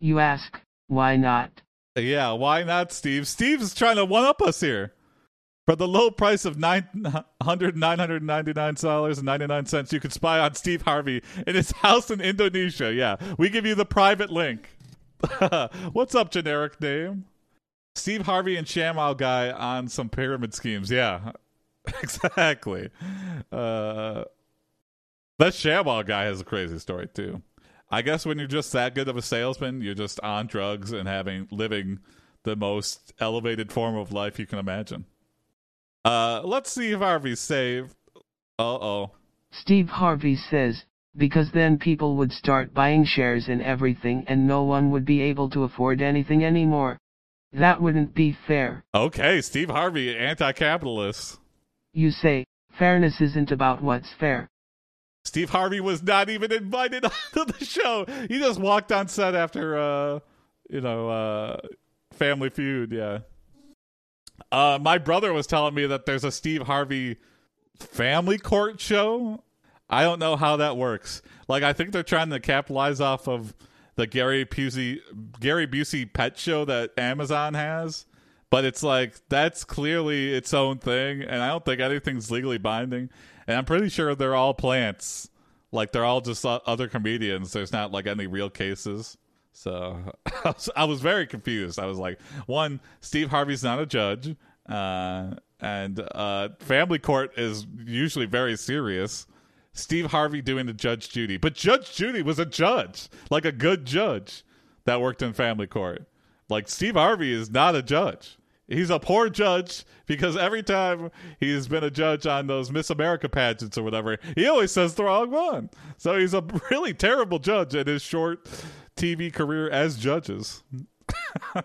You ask, why not? Yeah, why not, Steve? Steve's trying to one up us here. For the low price of nine hundred nine hundred ninety nine dollars and ninety nine cents, you can spy on Steve Harvey in his house in Indonesia. Yeah, we give you the private link. What's up, generic name? Steve Harvey and ShamWow guy on some pyramid schemes. Yeah, exactly. Uh, that ShamWow guy has a crazy story too. I guess when you're just that good of a salesman, you're just on drugs and having living the most elevated form of life you can imagine. Uh, let's see if Harvey's saved. Uh oh. Steve Harvey says, because then people would start buying shares in everything and no one would be able to afford anything anymore. That wouldn't be fair. Okay, Steve Harvey, anti-capitalist. You say, fairness isn't about what's fair. Steve Harvey was not even invited onto the show. He just walked on set after, uh, you know, uh, Family Feud. Yeah. Uh, my brother was telling me that there's a Steve Harvey family court show. I don't know how that works. Like, I think they're trying to capitalize off of the Gary Busey Gary Busey pet show that Amazon has, but it's like that's clearly its own thing, and I don't think anything's legally binding. And I'm pretty sure they're all plants. Like they're all just other comedians. There's not like any real cases. So I was, I was very confused. I was like, one, Steve Harvey's not a judge, uh, and uh, Family Court is usually very serious. Steve Harvey doing the Judge Judy, but Judge Judy was a judge, like a good judge that worked in Family Court. Like Steve Harvey is not a judge. He's a poor judge because every time he's been a judge on those Miss America pageants or whatever, he always says the wrong one. So he's a really terrible judge in his short TV career as judges.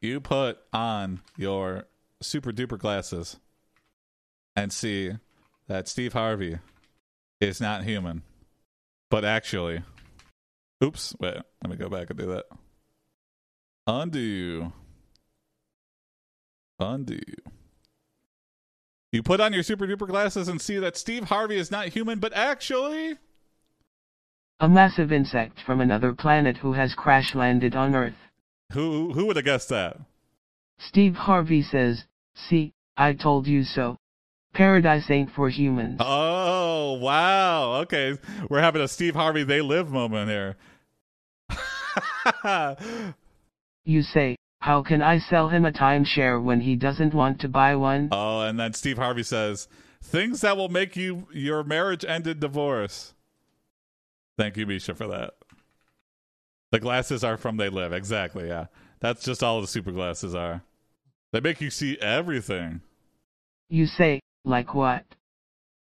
you put on your super duper glasses and see that Steve Harvey is not human, but actually. Oops, wait, let me go back and do that. Undo. Undo. You put on your super duper glasses and see that Steve Harvey is not human, but actually. A massive insect from another planet who has crash landed on Earth. Who who would have guessed that? Steve Harvey says, See, I told you so. Paradise ain't for humans. Oh wow! Okay, we're having a Steve Harvey "They Live" moment here. You say, How can I sell him a timeshare when he doesn't want to buy one? oh, and then Steve Harvey says, "Things that will make you your marriage end in divorce." Thank you, Misha, for that. The glasses are from They Live. Exactly. Yeah, that's just all the super glasses are. They make you see everything. You say, Like what?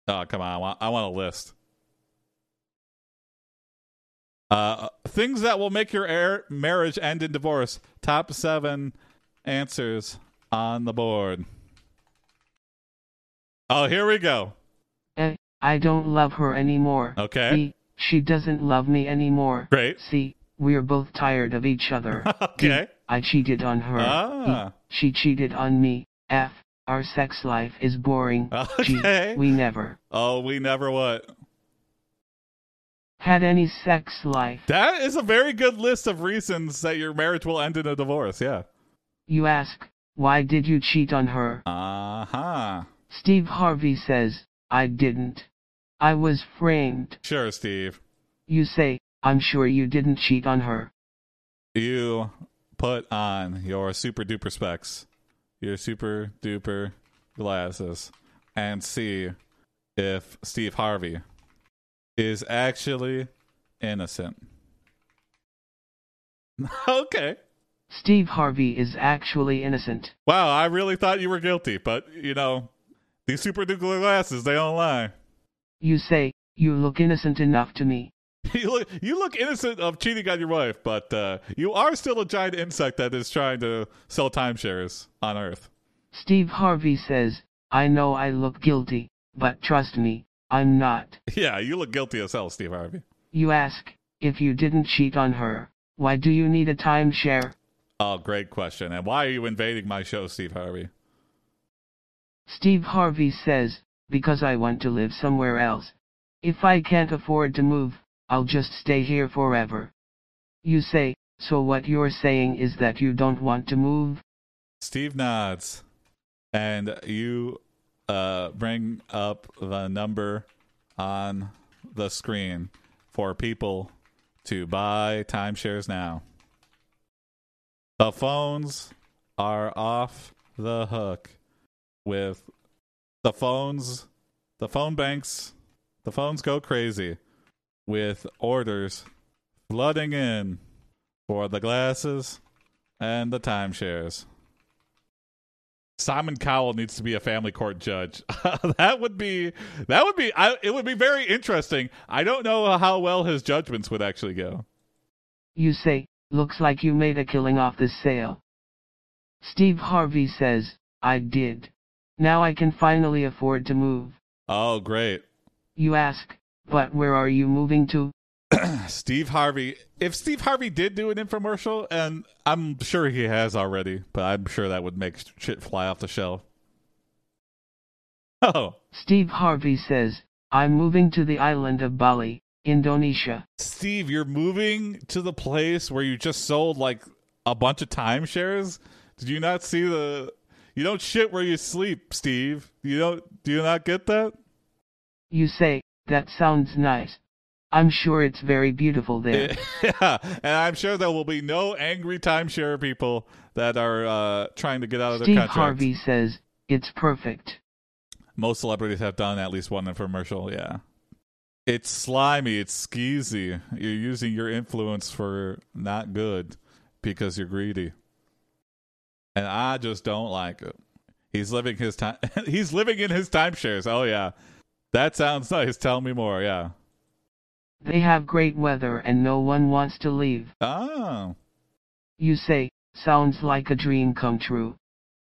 Oh, come on. I want, I want a list. Uh, things that will make your air, marriage end in divorce. Top seven answers on the board. Oh, here we go. Eh, I don't love her anymore. Okay. B, she doesn't love me anymore. Great. C, we're both tired of each other. Okay. I cheated on her. Ah. E, she cheated on me. F, our sex life is boring. Okay. G, we never Oh, we never what? Had any sex life. That is a very good list of reasons that your marriage will end in a divorce. Yeah. You ask, why did you cheat on her? Uh huh. Steve Harvey says, I didn't. I was framed. Sure, Steve. You say, I'm sure you didn't cheat on her. you put on your super duper specs, your super duper glasses, and see if Steve Harvey is actually innocent. okay. Steve Harvey is actually innocent. Wow, I really thought you were guilty, but you know, these super duper glasses, they don't lie. You say, you look innocent enough to me. You look, you look innocent of cheating on your wife, but uh, you are still a giant insect that is trying to sell timeshares on Earth. Steve Harvey says, I know I look guilty, but trust me, I'm not. Yeah, you look guilty as hell, Steve Harvey. You ask, if you didn't cheat on her, why do you need a timeshare? Oh, great question. And why are you invading my show, Steve Harvey? Steve Harvey says, because I want to live somewhere else. If I can't afford to move, I'll just stay here forever. You say, so what you're saying is that you don't want to move? Steve nods, and you uh, bring up the number on the screen for people to buy timeshares now. The phones are off the hook with the phones, the phone banks, the phones go crazy with orders flooding in for the glasses and the timeshares. Simon Cowell needs to be a family court judge. that would be that would be I, it would be very interesting. I don't know how well his judgments would actually go. You say, looks like you made a killing off this sale. Steve Harvey says, I did. Now I can finally afford to move. Oh, great. You ask, but where are you moving to? Steve Harvey. If Steve Harvey did do an infomercial, and I'm sure he has already, but I'm sure that would make shit fly off the shelf. Oh, Steve Harvey says, I'm moving to the island of Bali, Indonesia. Steve, you're moving to the place where you just sold like a bunch of timeshares. Did you not see the? You don't shit where you sleep, Steve. You don't. Do you not get that? You say, that sounds nice. I'm sure it's very beautiful there. yeah, and I'm sure there will be no angry timeshare people that are uh, trying to get out of their Steve contract. Harvey says, it's perfect. Most celebrities have done at least one infomercial. Yeah, it's slimy. It's skeezy. You're using your influence for not good because you're greedy, and I just don't like it. He's living his time. he's living in his timeshares. Oh yeah, that sounds nice. Tell me more. Yeah. They have great weather and no one wants to leave. Oh. You say, sounds like a dream come true.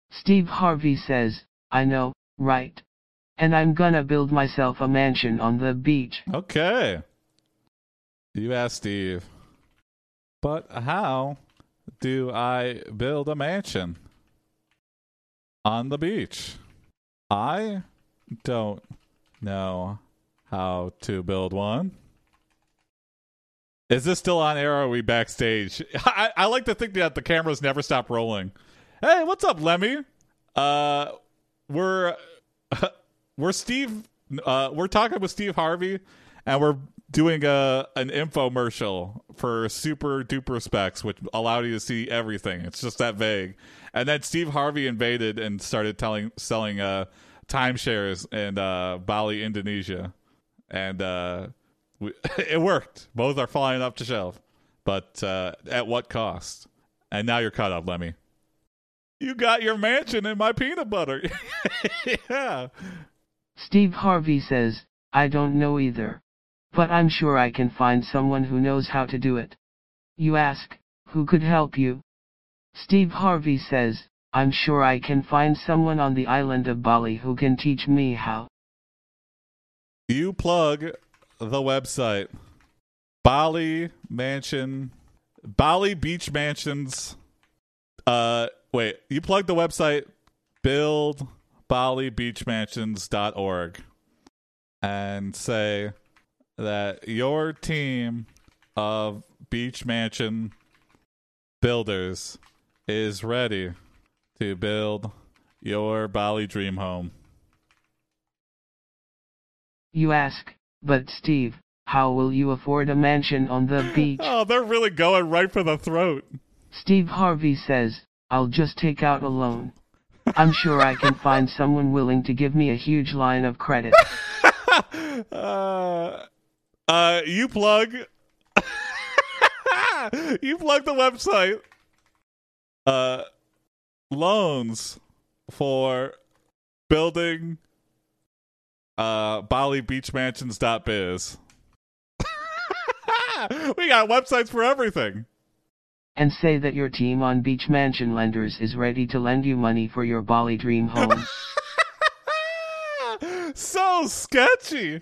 Steve Harvey says, I know, right? And I'm gonna build myself a mansion on the beach. Okay. You asked Steve. But how do I build a mansion on the beach? I don't know how to build one. Is this still on air are we backstage? I, I like to think that the cameras never stop rolling. Hey, what's up, Lemmy? Uh we're we're Steve uh we're talking with Steve Harvey and we're doing a an infomercial for super duper specs which allowed you to see everything. It's just that vague. And then Steve Harvey invaded and started telling selling uh timeshares in uh Bali, Indonesia. And uh we, it worked. Both are flying up the shelf. But uh at what cost? And now you're caught up, Lemmy. You got your mansion in my peanut butter. yeah. Steve Harvey says, I don't know either. But I'm sure I can find someone who knows how to do it. You ask, who could help you? Steve Harvey says, I'm sure I can find someone on the island of Bali who can teach me how. You plug the website Bali Mansion, Bali Beach Mansions. Uh, wait, you plug the website build balibeachmansions.org and say that your team of beach mansion builders is ready to build your Bali dream home. You ask, but Steve, how will you afford a mansion on the beach? Oh, they're really going right for the throat. Steve Harvey says, I'll just take out a loan. I'm sure I can find someone willing to give me a huge line of credit. uh, uh, you plug. you plug the website. Uh, loans for building uh Bali Beach Mansions.biz. we got websites for everything. And say that your team on Beach Mansion Lenders is ready to lend you money for your Bali dream home. so sketchy.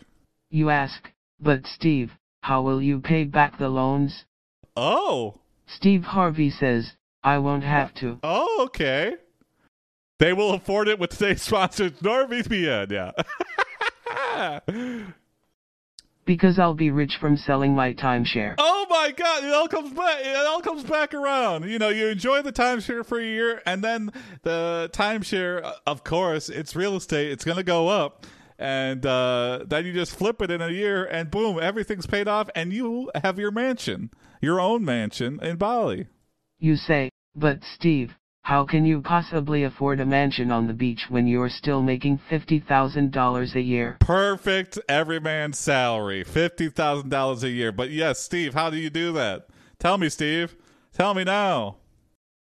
You ask, but Steve, how will you pay back the loans? Oh. Steve Harvey says, I won't have to. Oh, okay. They will afford it with today's sponsor, NordVPN, yeah. because I'll be rich from selling my timeshare. Oh my god, it all comes back it all comes back around. You know, you enjoy the timeshare for a year and then the timeshare of course, it's real estate, it's going to go up. And uh, then you just flip it in a year and boom, everything's paid off and you have your mansion, your own mansion in Bali. You say, but Steve, how can you possibly afford a mansion on the beach when you're still making $50,000 a year? Perfect everyman's salary, $50,000 a year. But yes, Steve, how do you do that? Tell me, Steve. Tell me now.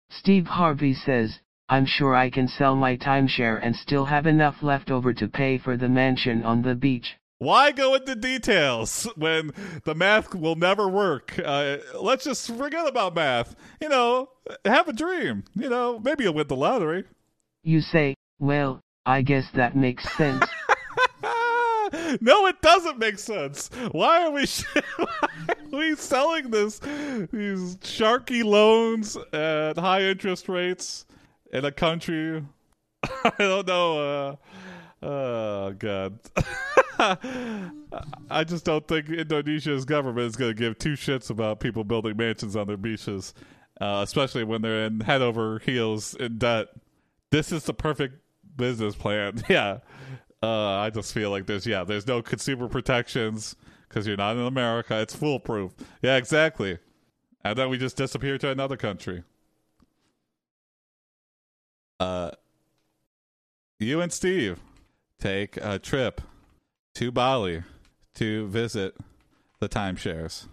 Steve Harvey says, I'm sure I can sell my timeshare and still have enough left over to pay for the mansion on the beach. Why go into details when the math will never work? Uh, let's just forget about math. You know, have a dream. You know, maybe you'll win the lottery. You say, well, I guess that makes sense. no, it doesn't make sense. Why are we why are we selling this these sharky loans at high interest rates in a country? I don't know. Uh, oh God. I just don't think Indonesia's government is going to give two shits about people building mansions on their beaches, uh, especially when they're in head over heels in debt. This is the perfect business plan. yeah. Uh, I just feel like there's, yeah, there's no consumer protections because you're not in America. It's foolproof. Yeah, exactly. And then we just disappear to another country. Uh, you and Steve take a trip to Bali to visit the timeshares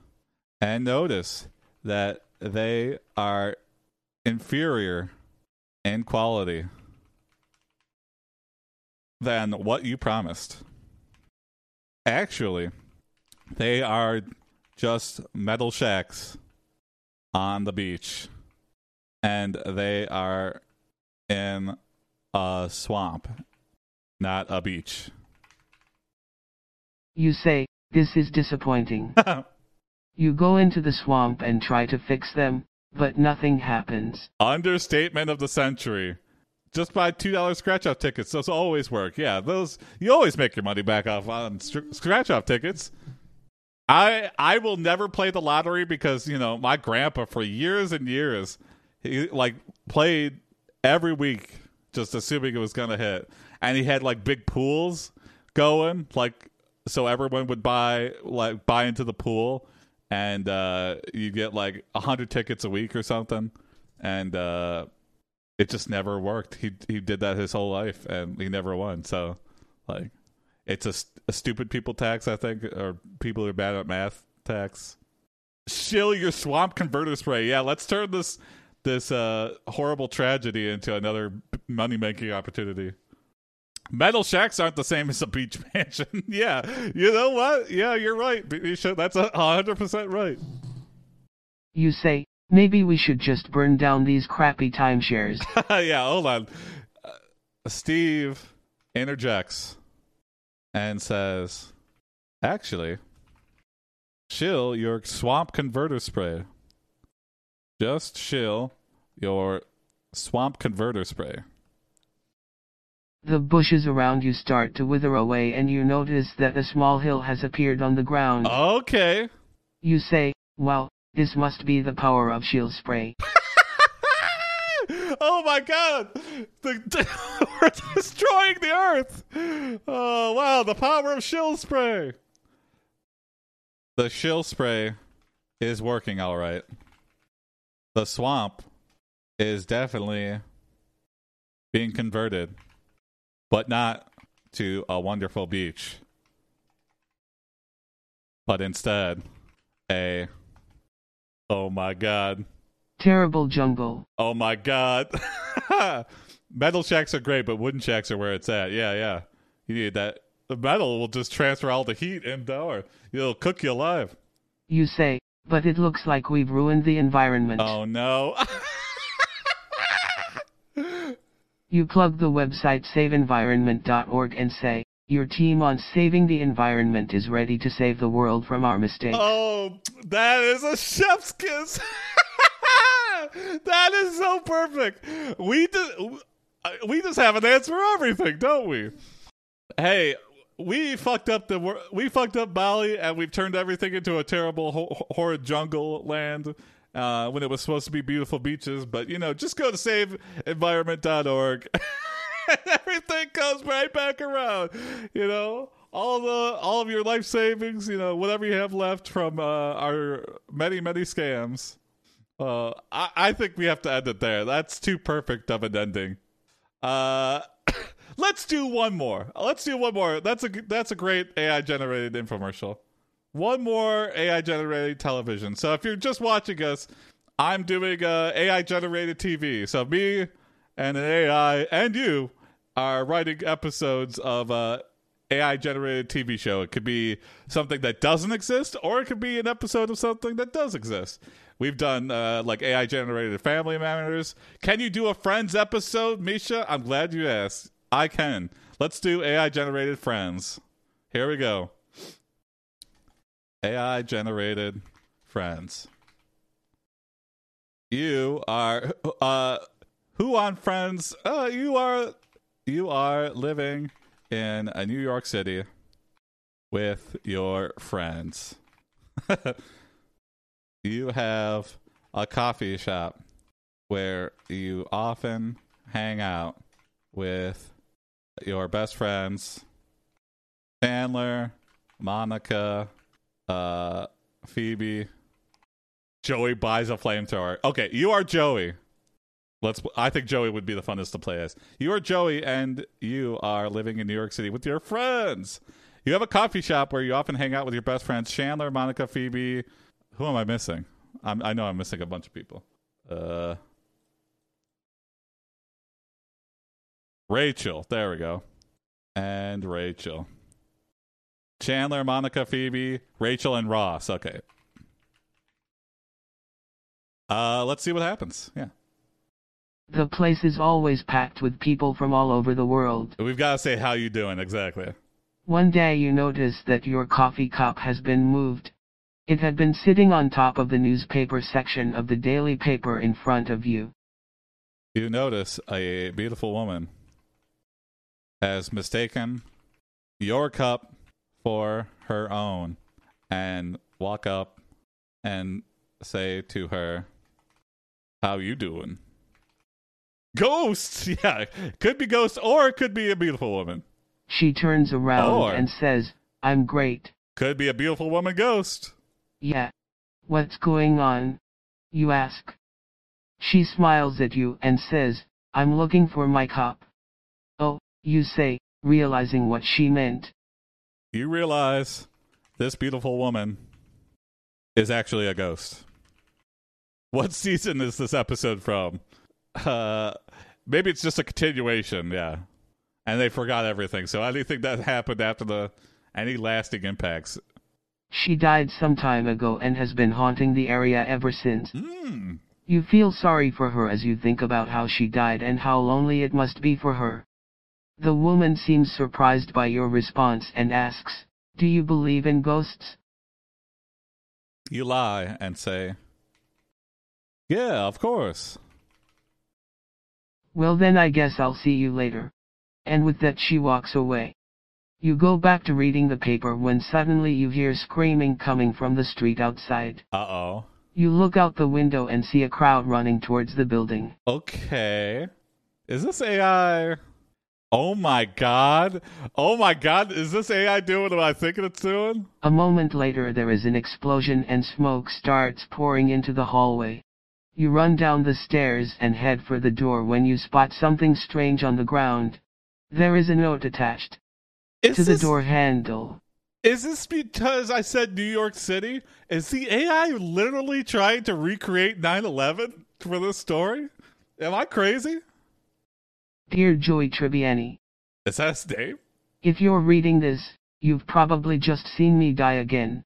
and notice that they are inferior in quality than what you promised. Actually, they are just metal shacks on the beach and they are in a swamp, not a beach. You say, this is disappointing. You go into the swamp and try to fix them, but nothing happens. Understatement of the century. Just buy two dollars scratch off tickets. Those always work. Yeah, those you always make your money back off on str- scratch off tickets. I I will never play the lottery because you know my grandpa for years and years he like played every week just assuming it was gonna hit, and he had like big pools going like so everyone would buy like buy into the pool and uh, you get like a hundred tickets a week or something, and uh, it just never worked. He he did that his whole life, and he never won. So, like, it's a, a stupid people tax, I think, or people who are bad at math tax. Shill your swamp converter spray. Yeah, let's turn this this uh, horrible tragedy into another money making opportunity. Metal shacks aren't the same as a beach mansion. yeah, you know what? Yeah, you're right. That's a hundred percent right. You say, maybe we should just burn down these crappy timeshares. yeah, hold on. Uh, Steve interjects and says, "Actually, shill your swamp converter spray. Just shill your swamp converter spray." The bushes around you start to wither away and you notice that a small hill has appeared on the ground. Okay. You say, well, this must be the power of shield spray. oh my god! The, we're destroying the earth! Oh wow, the power of shield spray! The shield spray is working alright. The swamp is definitely being converted but not to a wonderful beach, but instead a oh my god terrible jungle. Oh my god. metal shacks are great, but wooden shacks are where it's at. Yeah, yeah. You need that. The metal will just transfer all the heat indoor. It'll cook you alive. You say, but it looks like we've ruined the environment. Oh no. You plug the website saveenvironment.org and say, your team on saving the environment is ready to save the world from our mistakes. Oh, that is a chef's kiss. that is so perfect. We do, we just have an answer for everything, don't we? Hey, we fucked up the we fucked up Bali and we've turned everything into a terrible horrid jungle land uh, when it was supposed to be beautiful beaches. But, you know, just go to saveenvironment.org. everything comes right back around, you know? All the all of your life savings, you know, whatever you have left from uh, our many many scams. Uh, I, I think we have to end it there. That's too perfect of an ending. Uh, let's do one more. Let's do one more. That's a that's a great AI generated infomercial one more AI generated television. So if you're just watching us, I'm doing uh, AI generated TV. So me and an AI and you are writing episodes of uh, AI generated TV show. It could be something that doesn't exist, or it could be an episode of something that does exist. We've done uh, like AI generated family matters. Can you do a Friends episode, Misha? I'm glad you asked. I can. Let's do AI generated Friends. Here we go. AI generated friends. You are uh who on friends? Uh you are you are living in a New York City with your friends. you have a coffee shop where you often hang out with your best friends Chandler, Monica, uh, Phoebe. Joey buys a flamethrower. Okay, you are Joey. Let's. I think Joey would be the funnest to play as. You are Joey, and you are living in New York City with your friends. You have a coffee shop where you often hang out with your best friends: Chandler, Monica, Phoebe. Who am I missing? I'm, I know I'm missing a bunch of people. Uh, Rachel. There we go. And Rachel. Chandler, Monica, Phoebe, Rachel, and Ross. Okay. Uh, let's see what happens. Yeah. The place is always packed with people from all over the world. We've got to say how you doing exactly. One day you notice that your coffee cup has been moved. It had been sitting on top of the newspaper section of the daily paper in front of you. You notice a beautiful woman has mistaken your cup for her own and walk up and say to her, How you doing? Ghost! Yeah, could be ghost or it could be a beautiful woman. She turns around Or- and says, I'm great. Could be a beautiful woman ghost. Yeah. What's going on? You ask. She smiles at you and says, I'm looking for my cup. Oh, you say, realizing what she meant. You realize this beautiful woman is actually a ghost. What season is this episode from? Uh, maybe it's just a continuation, yeah. And they forgot everything. So anything that happened after the any lasting impacts. She died some time ago and has been haunting the area ever since. Hmm. You feel sorry for her as you think about how she died and how lonely it must be for her. The woman seems surprised by your response and asks, Do you believe in ghosts? You lie and say, "Yeah, of course." Well then I guess I'll see you later. And with that she walks away. You go back to reading the paper when suddenly you hear screaming coming from the street outside. Uh oh. You look out the window and see a crowd running towards the building. Okay. Is this AI? Oh my god. Oh my god. Is this AI doing what I think it's doing? A moment later there is an explosion and smoke starts pouring into the hallway. You run down the stairs and head for the door when you spot something strange on the ground. There is a note attached Is to the door handle. Is this because I said New York City? Is the AI literally trying to recreate 9 11 for this story? Am I crazy? Dear Joey Tribbiani, Is that his name? if you're reading this, you've probably just seen me die again.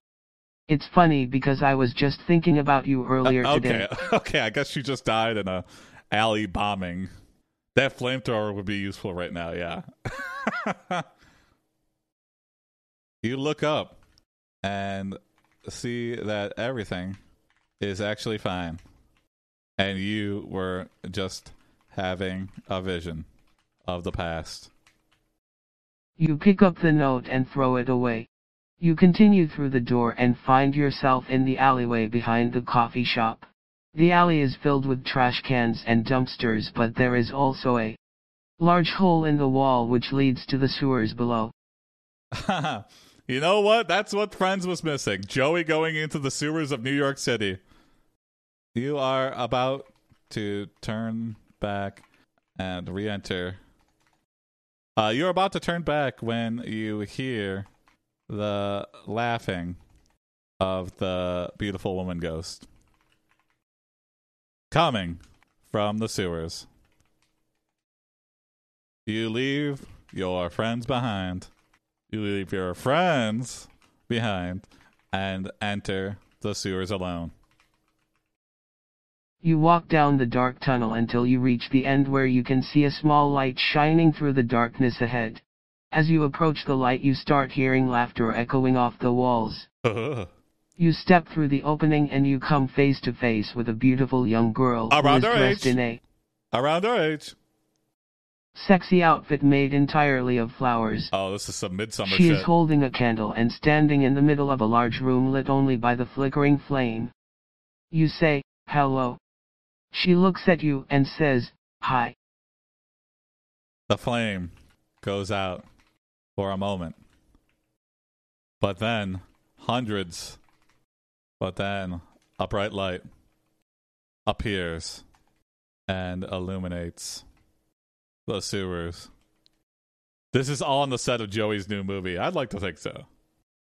It's funny because I was just thinking about you earlier Uh, today. okay. Okay. I guess you just died in a alley bombing. That flamethrower would be useful right now. Yeah. you look up and see that everything is actually fine, and you were just having a vision of the past. You pick up the note and throw it away. You continue through the door and find yourself in the alleyway behind the coffee shop. The alley is filled with trash cans and dumpsters, but there is also a large hole in the wall which leads to the sewers below. you know what? That's what Friends was missing. Joey going into the sewers of New York City. You are about to turn back and re enter. Uh, you're about to turn back when you hear the laughing of the beautiful woman ghost coming from the sewers. You leave your friends behind. You leave your friends behind and enter the sewers alone. You walk down the dark tunnel until you reach the end where you can see a small light shining through the darkness ahead. As you approach the light, you start hearing laughter echoing off the walls. You step through the opening and you come face to face with a beautiful young girl Around is our dressed age. in a Around our age. sexy outfit made entirely of flowers. Oh, this is some midsummer She shit. is holding a candle and standing in the middle of a large room lit only by the flickering flame. You say, hello. She looks at you and says, hi. the flame goes out for a moment. But then hundreds, but then a bright light appears and illuminates the sewers. This is all on the set of Joey's new movie. I'd like to think so.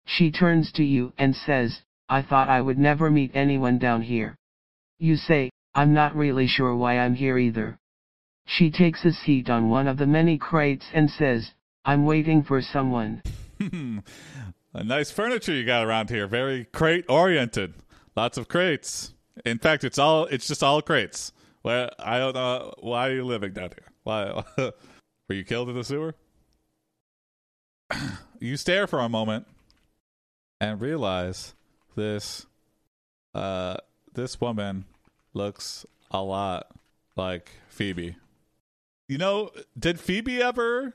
She turns to you and says, I thought I would never meet anyone down here. You say, I'm not really sure why I'm here either. She takes a seat on one of the many crates and says, I'm waiting for someone. a nice furniture you got around here. Very crate oriented. Lots of crates. In fact, it's all it's just all crates. Well, I don't know why are you living down here. Why were you killed in the sewer? you stare for a moment and realize this uh this woman looks a lot like Phoebe. You know, did Phoebe ever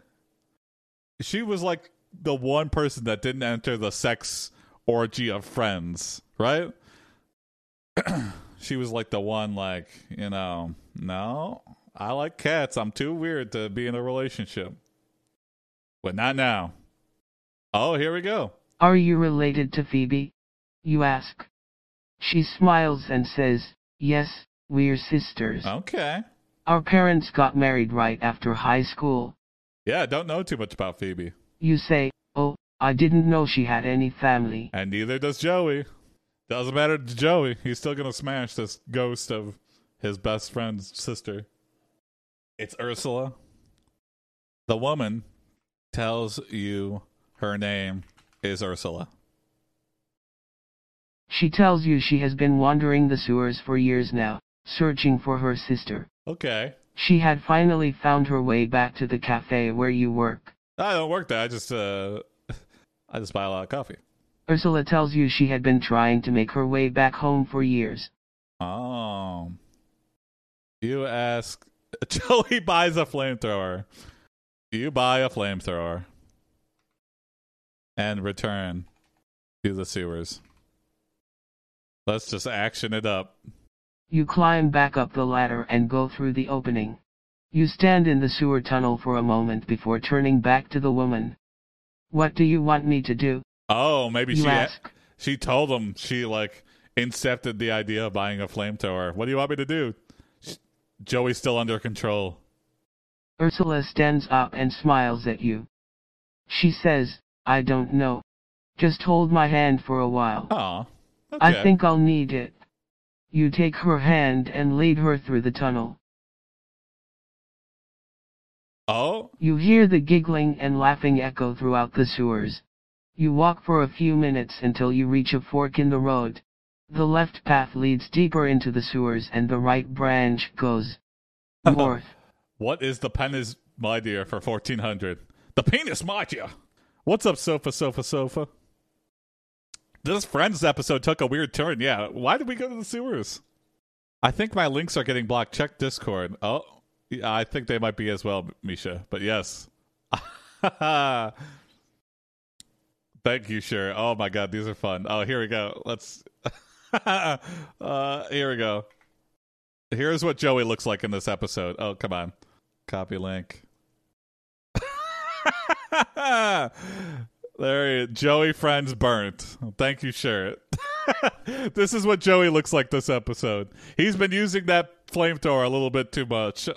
she was like the one person that didn't enter the sex orgy of friends, right? she was like the one like, you know, no, I like cats. I'm too weird to be in a relationship. But not now. Oh, here we go. Are you related to Phoebe? You ask. She smiles and says, Yes, we're sisters. Okay. Our parents got married right after high school. Yeah, I don't know too much about Phoebe. You say, Oh, I didn't know she had any family. And neither does Joey. Doesn't matter to Joey. He's still going to smash this ghost of his best friend's sister. It's Ursula. The woman tells you her name is Ursula. She tells you she has been wandering the sewers for years now, searching for her sister. Okay. She had finally found her way back to the cafe where you work. I don't work there. I just uh I just buy a lot of coffee. Ursula tells you she had been trying to make her way back home for years. Oh. You ask Joey buys a flamethrower. You buy a flamethrower and return to the sewers. Let's just action it up. You climb back up the ladder and go through the opening. You stand in the sewer tunnel for a moment before turning back to the woman. What do you want me to do? Oh, maybe You she ask. she told him she like incepted the idea of buying a flamethrower. What do you want me to do? Sh- Joey's still under control. Ursula stands up and smiles at you. She says, I don't know. Just hold my hand for a while. Aw. Okay. I think I'll need it. You take her hand and lead her through the tunnel. Oh, You hear the giggling and laughing echo throughout the sewers. You walk for a few minutes until you reach a fork in the road. The left path leads deeper into the sewers and the right branch goes north. What is the penis my dear, for 1400? The penis mightier. What's up, sofa, sofa, sofa? This Friends episode took a weird turn. Yeah, why did we go to the sewers? I think my links are getting blocked. Check Discord. Oh, yeah, I think they might be as well, Misha. But yes. Thank you, sure. Oh my god, these are fun. Oh, here we go. Let's. uh, here we go. Here's what Joey looks like in this episode. Oh, come on. Copy link. there he Joey friends burnt. Thank you, Shirt. this is what Joey looks like this episode. He's been using that flamethrower a little bit too much.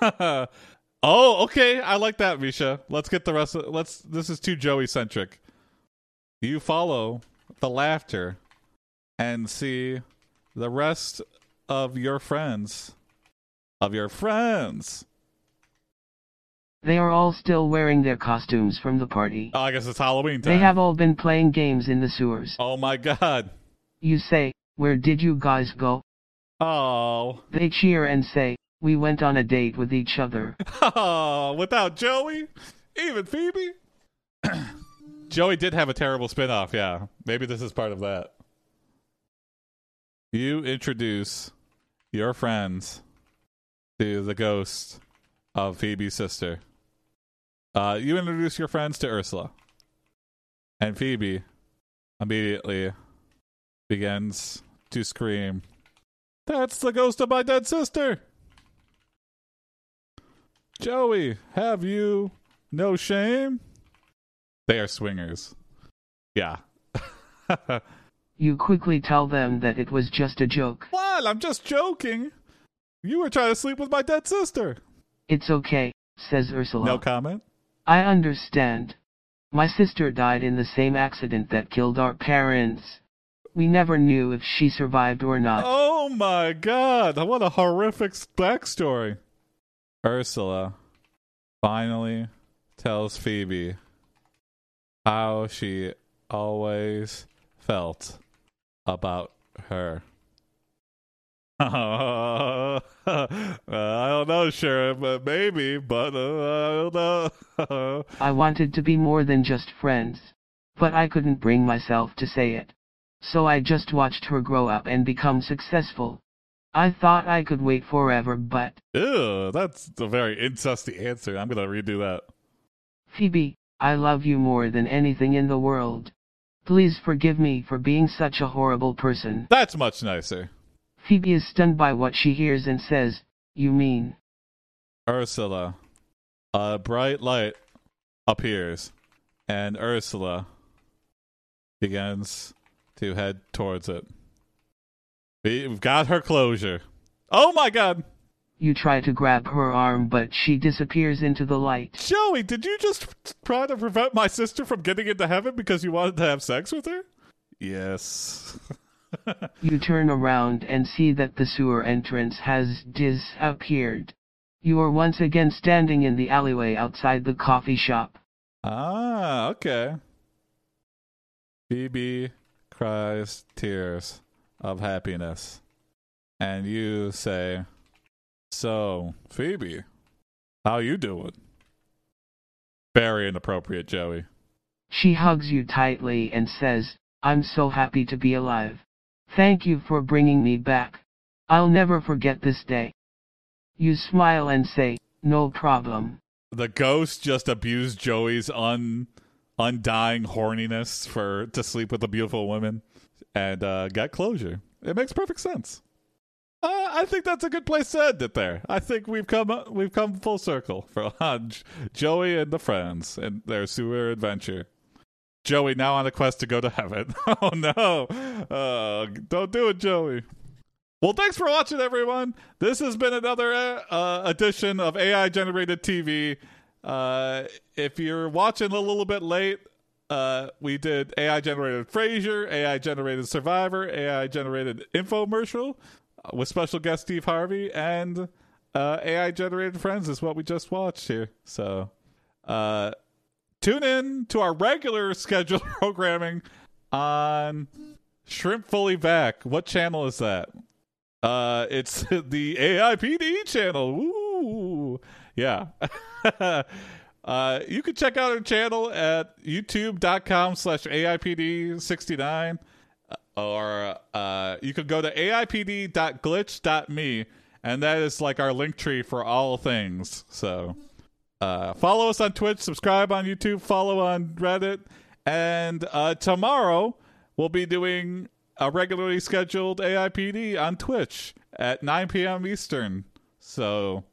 oh, okay. I like that, Misha. Let's get the rest of let's this is too Joey centric. You follow the laughter and see the rest of your friends. Of your friends. They are all still wearing their costumes from the party. Oh, I guess it's Halloween time. They have all been playing games in the sewers. Oh my god. You say, Where did you guys go? Oh. They cheer and say, We went on a date with each other. Oh, without Joey? Even Phoebe? Joey did have a terrible spin-off, yeah. Maybe this is part of that. You introduce your friends to the ghost of Phoebe's sister. Uh, you introduce your friends to Ursula. And Phoebe immediately begins to scream, That's the ghost of my dead sister! Joey, have you no shame? They are swingers. Yeah. You quickly tell them that it was just a joke. what? I'm just joking. You were trying to sleep with my dead sister. It's okay, says Ursula. No comment. I understand. My sister died in the same accident that killed our parents. We never knew if she survived or not. Oh my god, what a horrific backstory. Ursula finally tells Phoebe how she always felt about her. Uh, I don't know, Sheriff. Uh, maybe, but uh, I don't know. I wanted to be more than just friends. But I couldn't bring myself to say it. So I just watched her grow up and become successful. I thought I could wait forever, but Ew, that's a very incesty answer. I'm gonna redo that. Phoebe, I love you more than anything in the world. Please forgive me for being such a horrible person. That's much nicer. Phoebe is stunned by what she hears and says, You mean? Ursula. A bright light appears, and Ursula begins to head towards it. We've got her closure. Oh my god! You try to grab her arm, but she disappears into the light. Joey, did you just try to prevent my sister from getting into heaven because you wanted to have sex with her? Yes. You turn around and see that the sewer entrance has disappeared. You are once again standing in the alleyway outside the coffee shop. ah, okay. Phoebe cries tears of happiness. And you say, So, Phoebe, how you doing? Very inappropriate, Joey. She hugs you tightly and says, I'm so happy to be alive. Thank you for bringing me back. I'll never forget this day. You smile and say, No problem. The ghost just abused Joey's un undying horniness for to sleep with a beautiful woman and uh, got closure. It makes perfect sense. Uh, I think that's a good place to end it. There, I think we've come we've come full circle for uh, Joey and the friends and their sewer adventure. Joey now on a quest to go to heaven. oh no! Uh, don't do it, Joey. Well, thanks for watching, everyone. This has been another uh, edition of AI generated TV. Uh, if you're watching a little bit late, uh, we did AI generated Frasier, AI generated Survivor, AI generated infomercial uh, with special guest Steve Harvey, and uh, AI generated Friends is what we just watched here. So, uh, tune in to our regular scheduled programming on Shrimp Fully Back. What channel is that? Uh, it's the AIPD channel. Ooh, yeah. uh, you can check out our channel at youtube.com slash AIPD69 or uh, you could go to AIPD.glitch.me and that is like our link tree for all things. So uh, follow us on Twitch, subscribe on YouTube, follow on Reddit, and uh, tomorrow we'll be doing a regularly scheduled AIPD on Twitch at 9 p.m. Eastern. So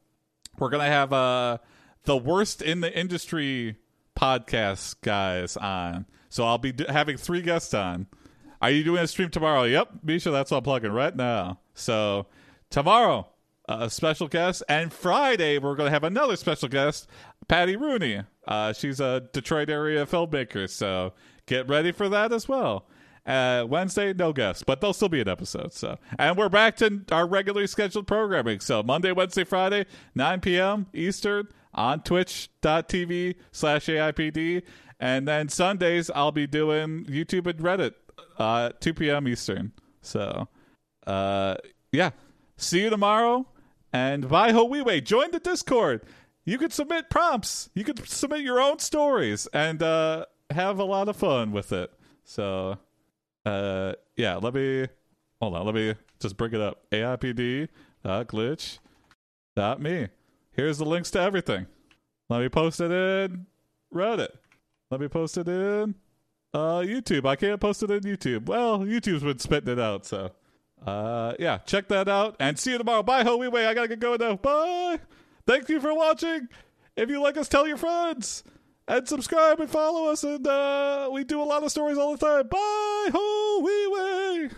we're gonna have uh, the worst in the industry podcast guys on. So I'll be having three guests on. Are you doing a stream tomorrow? Yep, Misha, that's what I'm plugging right now. So tomorrow, a special guest, and Friday we're going to have another special guest, Patty Rooney. Uh, she's a Detroit area filmmaker, so get ready for that as well. Uh, Wednesday, no guests, but there'll still be an episode. So, and we're back to our regularly scheduled programming. So Monday, Wednesday, Friday, 9 p.m. Eastern on Twitch.tv slash AIPD, and then Sundays I'll be doing YouTube and Reddit, uh, 2 p.m. Eastern. So, uh, yeah. See you tomorrow. And bye ho wei. Join the Discord. You can submit prompts. You can submit your own stories and uh, have a lot of fun with it. So, uh, yeah. Let me hold on. Let me just bring it up. AIPD glitch dot me. Here's the links to everything. Let me post it in Reddit. Let me post it in uh, YouTube. I can't post it in YouTube. Well, YouTube's been spitting it out, so uh, yeah, check that out and see you tomorrow. Bye, ho wei. I gotta get going now. Bye. Thank you for watching. If you like us, tell your friends and subscribe and follow us. And uh, we do a lot of stories all the time. Bye, ho.